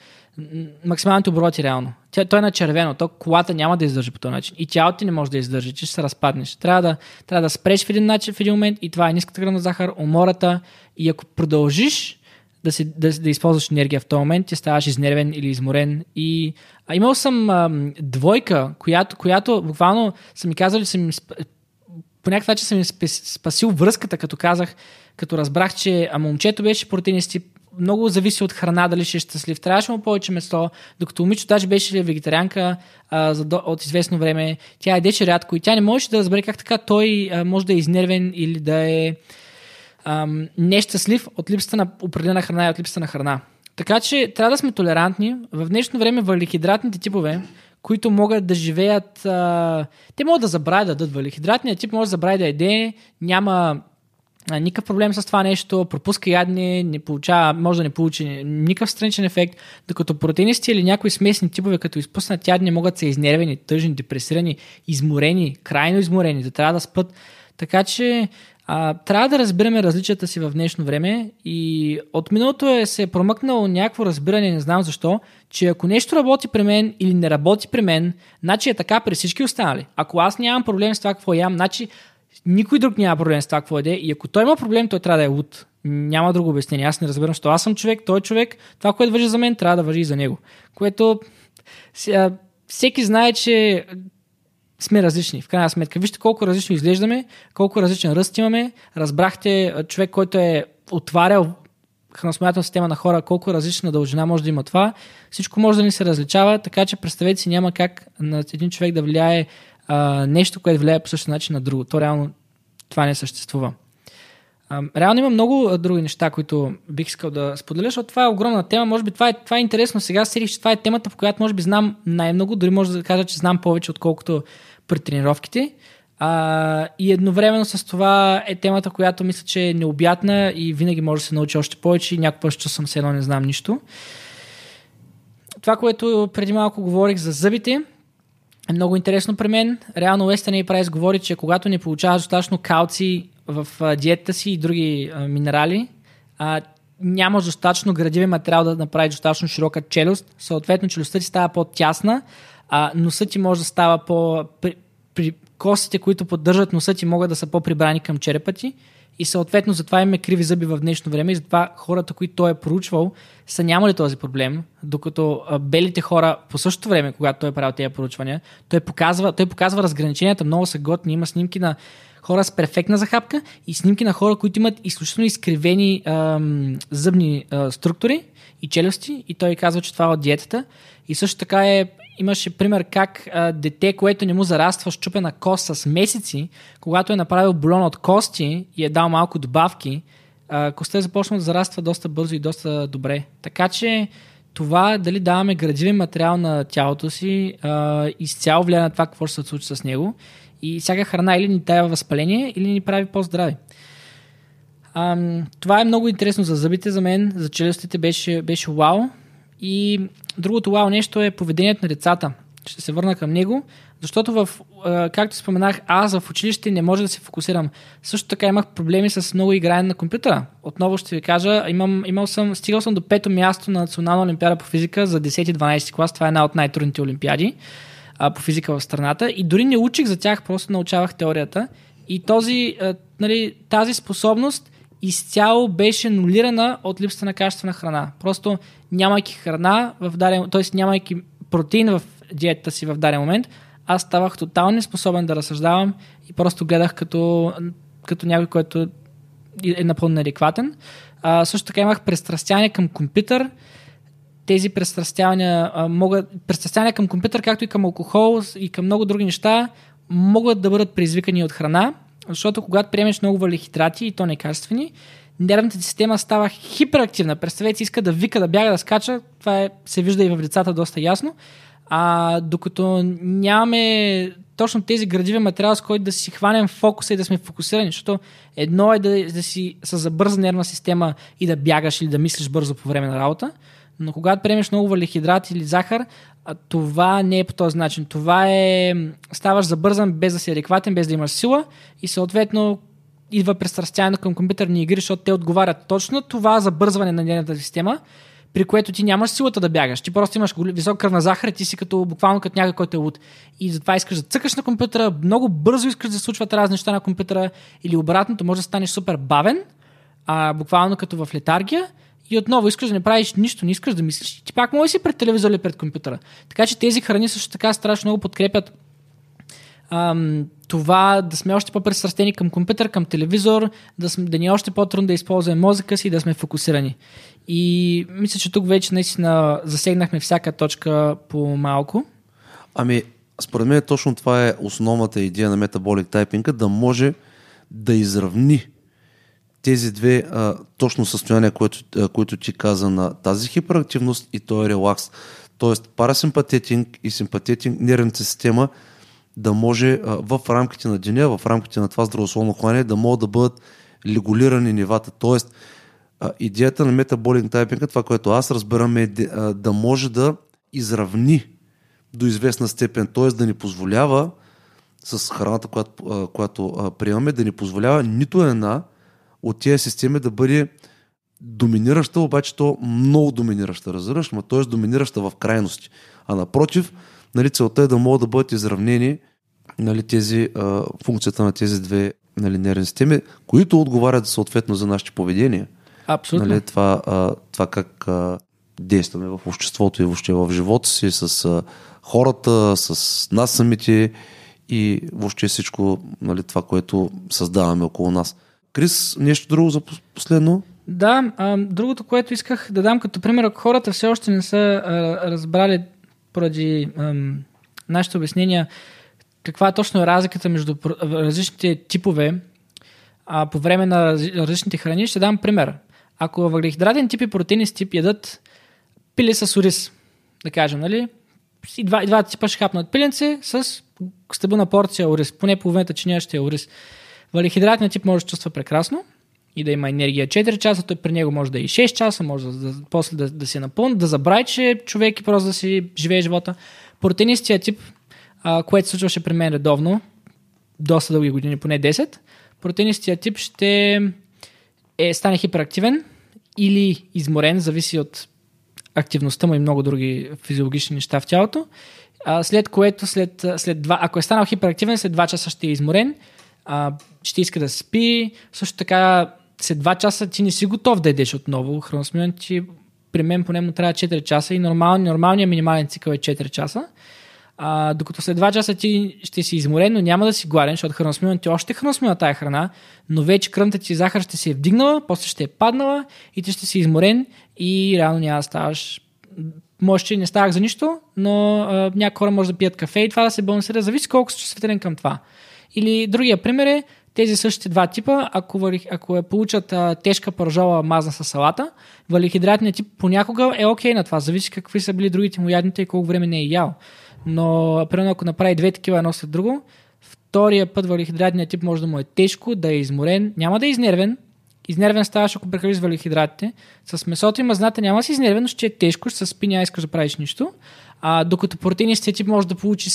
максималните обороти реално. Тя, той е на червено, то колата няма да издържи по този начин. И тялото ти не може да издържи, че ще се разпаднеш. Трябва да, трябва да спреш в един начин в един момент и това е ниската кръвна захар, умората и ако продължиш да, си, да, да използваш енергия в този момент, ти ставаш изнервен или изморен. И а, имал съм а, двойка, която, която буквално са ми казали, са ми по някакъв начин съм ми спасил връзката, като казах, като разбрах, че а момчето беше протеинист много зависи от храна, дали ще е щастлив. Трябваше му повече место, докато момичето даже беше вегетарианка а, от известно време. Тя едеше рядко и тя не можеше да разбере как така той а, може да е изнервен или да е ам, нещастлив от липсата на определена храна и от липсата на храна. Така че трябва да сме толерантни. В днешно време въглехидратните типове, които могат да живеят. А, те могат да забравят да дадат въглехидратния тип, може да забрави да еде, няма а, никакъв проблем с това нещо, пропуска ядни, не получава, може да не получи никакъв страничен ефект, докато протеинисти или някои смесни типове, като изпуснат ядни, могат да са изнервени, тъжни, депресирани, изморени, крайно изморени, да трябва да спът. Така че а, трябва да разбираме различията си в днешно време и от миналото е се е промъкнало някакво разбиране, не знам защо, че ако нещо работи при мен или не работи при мен, значи е така при всички останали. Ако аз нямам проблем с това какво ям, значи никой друг няма проблем с това какво еде и ако той има проблем, той трябва да е луд. Няма друго обяснение. Аз не разбирам, що аз съм човек, той е човек, това, което въжи за мен, трябва да въжи и за него. Което всеки знае, че сме различни. В крайна сметка, вижте колко различно изглеждаме, колко различен ръст имаме. Разбрахте човек, който е отварял храносмилателна система на хора, колко различна дължина може да има това. Всичко може да ни се различава, така че представете си няма как на един човек да влияе а, нещо, което влияе по същия начин на друго. То реално това не съществува. Реално има много други неща, които бих искал да споделя, защото това е огромна тема. Може би това е, това е интересно. Сега сетих, че това е темата, в която може би знам най-много. Дори може да кажа, че знам повече, отколкото при тренировките. А, и едновременно с това е темата, която мисля, че е необятна и винаги може да се научи още повече и някой път, че съм се едно не знам нищо. Това, което преди малко говорих за зъбите, е много интересно при мен. Реално Western Price говори, че когато не получаваш достатъчно калци в диетата си и други минерали, а, нямаш достатъчно градивен материал да направиш достатъчно широка челюст, съответно челюстта ти става по-тясна, а носът ти може да става по... При, при костите, които поддържат носа ти могат да са по-прибрани към черепа ти и съответно затова имаме криви зъби в днешно време и затова хората, които той е проучвал, са нямали този проблем, докато белите хора по същото време, когато той е правил тези проучвания, той показва, той показва разграниченията, много са готни, има снимки на хора с перфектна захапка и снимки на хора, които имат изключително изкривени ам, зъбни а, структури и челюсти. И той казва, че това е от диетата. И също така е имаше пример как а, дете, което не му зараства щупена кост с месеци, когато е направил бульон от кости и е дал малко добавки, а, костта е започнала да зараства доста бързо и доста добре. Така че това дали даваме градивен материал на тялото си а, изцяло влияе на това какво ще се случи с него. И всяка храна или ни дава възпаление, или ни прави по-здрави. А, това е много интересно за зъбите за мен, за челюстите беше, беше вау. И другото вау нещо е поведението на децата. Ще се върна към него, Защото в, както споменах, аз в училище не може да се фокусирам. Също така имах проблеми с много игране на компютъра. Отново ще ви кажа, имам, имал съм, стигал съм до пето място на Национална олимпиада по физика за 10-12 клас. Това е една от най-трудните олимпиади а, по физика в страната. И дори не учих за тях, просто научавах теорията. И този, а, нали, тази способност изцяло беше нулирана от липсата на качествена храна. Просто нямайки храна в даден, т.е. нямайки протеин в диетата си в даден момент, аз ставах тотално неспособен да разсъждавам и просто гледах като, като някой, който е напълно неадекватен. А, също така имах престрастяване към компютър. Тези престрастявания могат, престрастявания към компютър, както и към алкохол и към много други неща, могат да бъдат предизвикани от храна, защото когато приемеш много валихидрати и то некачествени, нервната система става хиперактивна. Представете си, иска да вика, да бяга, да скача. Това е, се вижда и в децата доста ясно. А докато нямаме точно тези градиви материали, с които да си хванем фокуса и да сме фокусирани, защото едно е да, да си с забърза нервна система и да бягаш или да мислиш бързо по време на работа, но когато приемеш много валихидрат или захар, това не е по този начин. Това е... Ставаш забързан без да си адекватен, без да имаш сила и съответно идва престрастяване към компютърни игри, защото те отговарят точно това забързване на нервната система, при което ти нямаш силата да бягаш. Ти просто имаш висока кръвна захар и ти си като, буквално като някой, който е луд. И затова искаш да цъкаш на компютъра, много бързо искаш да се случват разни неща на компютъра или обратното, може да станеш супер бавен, а, буквално като в летаргия и отново искаш да не правиш нищо, не искаш да мислиш. Ти пак можеш си пред телевизора или пред компютъра. Така че тези храни също така страшно много подкрепят ам, това да сме още по-пресрастени към компютър, към телевизор, да, сме, да ни е още по-трудно да използваме мозъка си и да сме фокусирани. И мисля, че тук вече наистина засегнахме всяка точка по малко. Ами, според мен точно това е основната идея на метаболик тайпинга, да може да изравни тези две а, точно състояния, които, а, които ти каза на тази хиперактивност и този релакс. Тоест парасимпатетинг и симпатетинг нервната система да може а, в рамките на деня, в рамките на това здравословно хранение да могат да бъдат регулирани нивата. А, идеята на метаболик тайпинга, това, което аз разбирам е да, да може да изравни до известна степен, т.е. да ни позволява с храната, която, която приемаме, да ни позволява нито една от тези системи да бъде доминираща, обаче то много доминираща, разбираш, ма т.е. доминираща в крайности. А напротив, нали, целта е да могат да бъдат изравнени нали, тези, а, функцията на тези две нали, нервни системи, които отговарят съответно за нашите поведения. Абсолютно. Нали, това, а, това как а, действаме в обществото и въобще в живота си, с а, хората, с нас самите и въобще всичко нали, това, което създаваме около нас. Крис, нещо друго за последно? Да, а, другото, което исках да дам като пример, ако хората все още не са а, разбрали поради а, нашите обяснения каква точно е разликата между различните типове а, по време на различните храни, ще дам пример. Ако въглехидратен тип и протеинист тип ядат пили с ориз, да кажем, нали? И два, и два типа ще хапнат пиленце с стабилна порция ориз. Поне половината чиния ще е ориз. Валихидратният тип може да чувства прекрасно и да има енергия 4 часа, той при него може да е и 6 часа, може да, да, после да, да се напълни, да забрави, че е човек и просто да си живее живота. Протеинистия тип, а, което се случваше при мен редовно, доста дълги години, поне 10, протеинистия тип ще е, стане хиперактивен или изморен, зависи от активността му и много други физиологични неща в тялото. А, след което, след, след два, ако е станал хиперактивен, след 2 часа ще е изморен, а, ще иска да спи. Също така, след 2 часа ти не си готов да едеш отново. Храносмилен ти при мен поне му трябва 4 часа и нормал, нормалният минимален цикъл е 4 часа. А, докато след 2 часа ти ще си изморен, но няма да си гладен, защото храносмилен ти още храносмила тая храна, но вече кръвната ти захар ще се е вдигнала, после ще е паднала и ти ще си изморен и реално няма да ставаш може, че не ставах за нищо, но някои хора може да пият кафе и това да се балансира. Зависи колко си чувствителен към това. Или другия пример е тези същите два типа, ако, ако е получат а, тежка пържола мазна с салата, валихидратният тип понякога е окей okay на това. Зависи какви са били другите му ядните и колко време не е ял. Но, примерно, ако направи две такива едно след друго, втория път валихидратният тип може да му е тежко, да е изморен, няма да е изнервен, Изнервен ставаш, ако прекалиш валихидратите. С месото и мазната няма да си изнервен, но ще е тежко, ще се спи, няма искаш да правиш нищо. А, докато протеинистия тип може да получи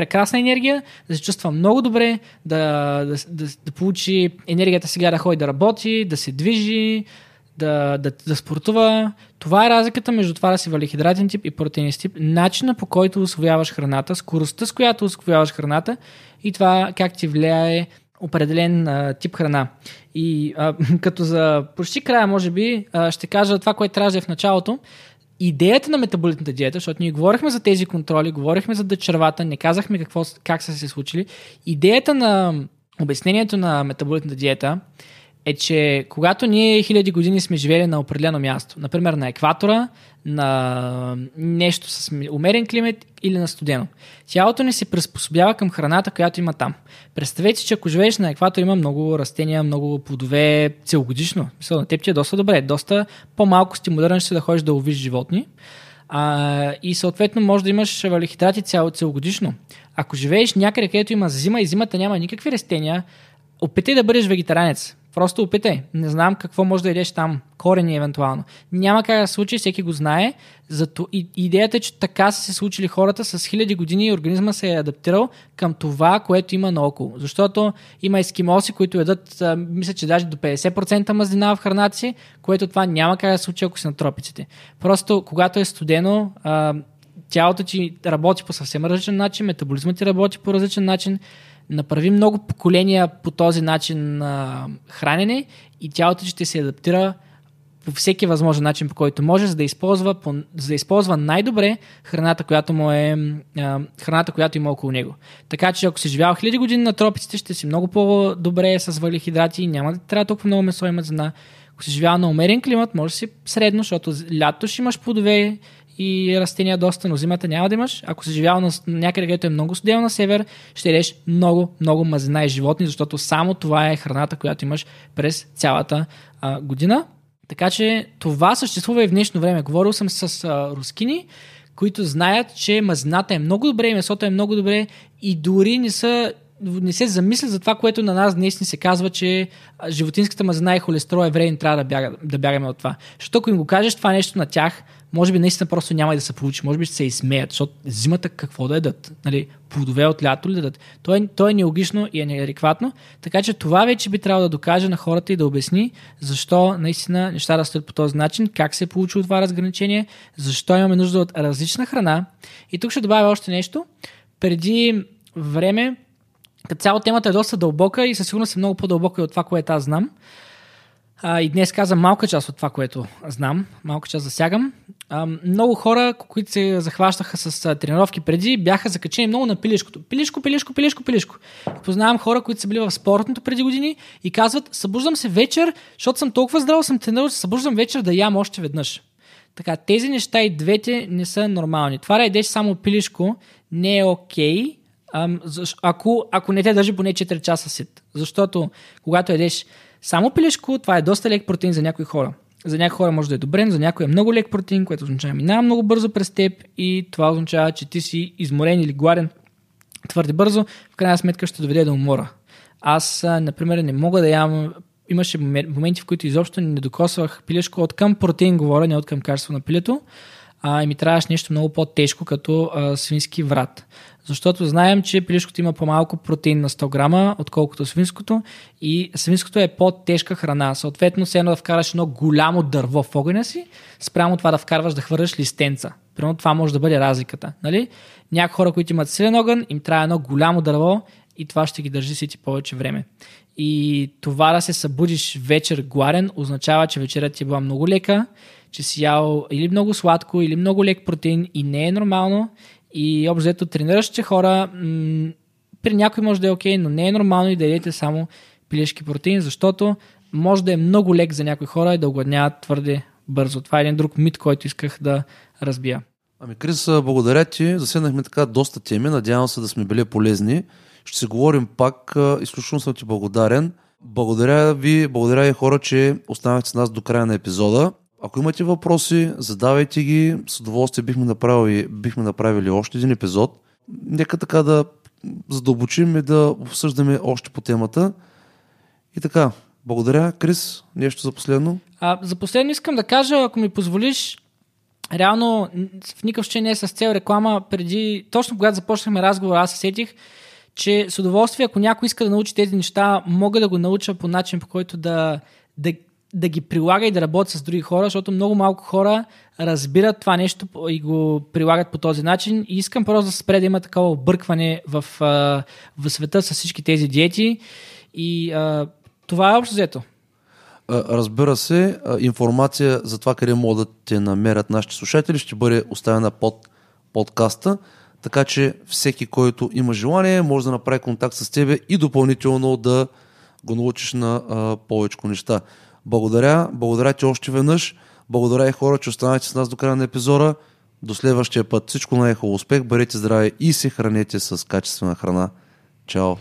прекрасна енергия, да се чувства много добре, да, да, да, да получи енергията сега да ходи да работи, да се движи, да, да, да спортува. Това е разликата между това да си валихидратен тип и протеинен тип. Начина по който освояваш храната, скоростта с която освояваш храната и това как ти влияе определен а, тип храна. И а, като за почти края, може би, а, ще кажа това, което трябва да е в началото. Идеята на метаболитната диета, защото ние говорихме за тези контроли, говорихме за дъчервата, не казахме какво, как са се случили. Идеята на обяснението на метаболитната диета е, че когато ние хиляди години сме живели на определено място, например на екватора, на нещо с умерен климат или на студено, тялото ни се приспособява към храната, която има там. Представете, че ако живееш на екватор, има много растения, много плодове целогодишно. Мисля, на теб ти е доста добре. Доста по-малко стимулиран ще да ходиш да ловиш животни. А, и съответно може да имаш валихидрати цяло, целогодишно. Ако живееш някъде, където има зима и зимата няма никакви растения, опитай да бъдеш вегетаранец. Просто опитай. Не знам какво може да ядеш там. Корени евентуално. Няма как да се случи, всеки го знае. Зато и, идеята е, че така са се случили хората с хиляди години и организма се е адаптирал към това, което има наоколо. Защото има ескимоси, които ядат, а, мисля, че даже до 50% мазнина в храната си, което това няма как да се случи, ако си на тропиците. Просто когато е студено, а, тялото ти работи по съвсем различен начин, метаболизмът ти работи по различен начин направи много поколения по този начин на хранене и тялото ще се адаптира по всеки възможен начин, по който може, за да използва, по, за да използва най-добре храната, която му е, храната, която има около него. Така че ако си живял хиляди години на тропиците, ще си много по-добре с валихидрати, няма да трябва толкова много месо и мазнина. Ако си живял на умерен климат, може да си средно, защото лято ще имаш плодове, и растения доста, но зимата няма да имаш. Ако си живял на някъде, където е много студено на север, ще ядеш много, много мазнина и животни, защото само това е храната, която имаш през цялата а, година. Така че това съществува и в днешно време. Говорил съм с а, рускини, които знаят, че мазнината е много добре месото е много добре и дори не са не се замисля за това, което на нас днес ни се казва, че животинската мазнина и холестерол е вреден, трябва да, бяга, да бягаме от това. Защото ако им го кажеш това нещо на тях, може би наистина просто няма и да се получи, може би ще се изсмеят, защото зимата какво да ядат? Нали, плодове от лято ли да дадат? То е, то е неогично и е неадекватно, така че това вече би трябвало да докаже на хората и да обясни защо наистина нещата стоят по този начин, как се е получило това разграничение, защо имаме нужда от различна храна. И тук ще добавя още нещо. Преди време, като цяло темата е доста дълбока и със сигурност е много по-дълбока и от това, което аз знам. А, и днес казвам малка част от това, което знам, малка част засягам. А, много хора, които се захващаха с а, тренировки преди, бяха закачени много на пилишкото. Пилишко, пилишко, пилишко, пилишко. Познавам хора, които са били в спортното преди години и казват, събуждам се вечер, защото съм толкова здрав, съм тренирал, събуждам вечер да ям още веднъж. Така, тези неща и двете не са нормални. Това да само пилишко не е окей, okay, ако, ако не те държи поне 4 часа сит. Защото когато едеш само пилешко, това е доста лек протеин за някои хора. За някои хора може да е добре, но за някои е много лек протеин, което означава минава много бързо през теб и това означава, че ти си изморен или гладен твърде бързо, в крайна сметка ще доведе до умора. Аз, например, не мога да ям имаше моменти, в които изобщо не докосвах пилешко от към протеин, говоря, не от към качество на пилето, а, и ми трябваше нещо много по-тежко, като а, свински врат. Защото знаем, че пилешкото има по-малко протеин на 100 грама, отколкото свинското и свинското е по-тежка храна. Съответно, се едно да вкараш едно голямо дърво в огъня си, спрямо това да вкарваш да хвърляш листенца. Примерно това може да бъде разликата. Нали? Някои хора, които имат силен огън, им трябва едно голямо дърво и това ще ги държи си ти повече време. И това да се събудиш вечер гладен означава, че вечерята ти е била много лека, че си ял или много сладко, или много лек протеин и не е нормално. И общо трениращите хора, м- при някой може да е окей, okay, но не е нормално и да ядете само пилешки протеин, защото може да е много лек за някои хора и да огладняват твърде бързо. Това е един друг мит, който исках да разбия. Ами, Крис, благодаря ти. Заседнахме така доста теми. Надявам се да сме били полезни. Ще се говорим пак. Изключително съм ти благодарен. Благодаря ви, благодаря ви хора, че останахте с нас до края на епизода. Ако имате въпроси, задавайте ги. С удоволствие бихме направили, бихме направили още един епизод. Нека така да задълбочим и да обсъждаме още по темата. И така, благодаря. Крис, нещо за последно? А, за последно искам да кажа, ако ми позволиш, реално в никакъв случай не е с цел реклама. Преди, точно когато започнахме разговор, аз се сетих, че с удоволствие, ако някой иска да научи тези неща, мога да го науча по начин, по който да, да, да ги прилага и да работи с други хора, защото много малко хора разбират това нещо и го прилагат по този начин. И искам просто да спре да има такова объркване в, в света с всички тези диети. И а, това е общо взето. Разбира се, информация за това къде могат да те намерят нашите слушатели ще бъде оставена под подкаста, така че всеки, който има желание, може да направи контакт с тебе и допълнително да го научиш на повече неща. Благодаря, благодаря ти още веднъж. Благодаря и хора, че останахте с нас до края на епизода. До следващия път всичко най-хубаво успех, бъдете здрави и се хранете с качествена храна. Чао!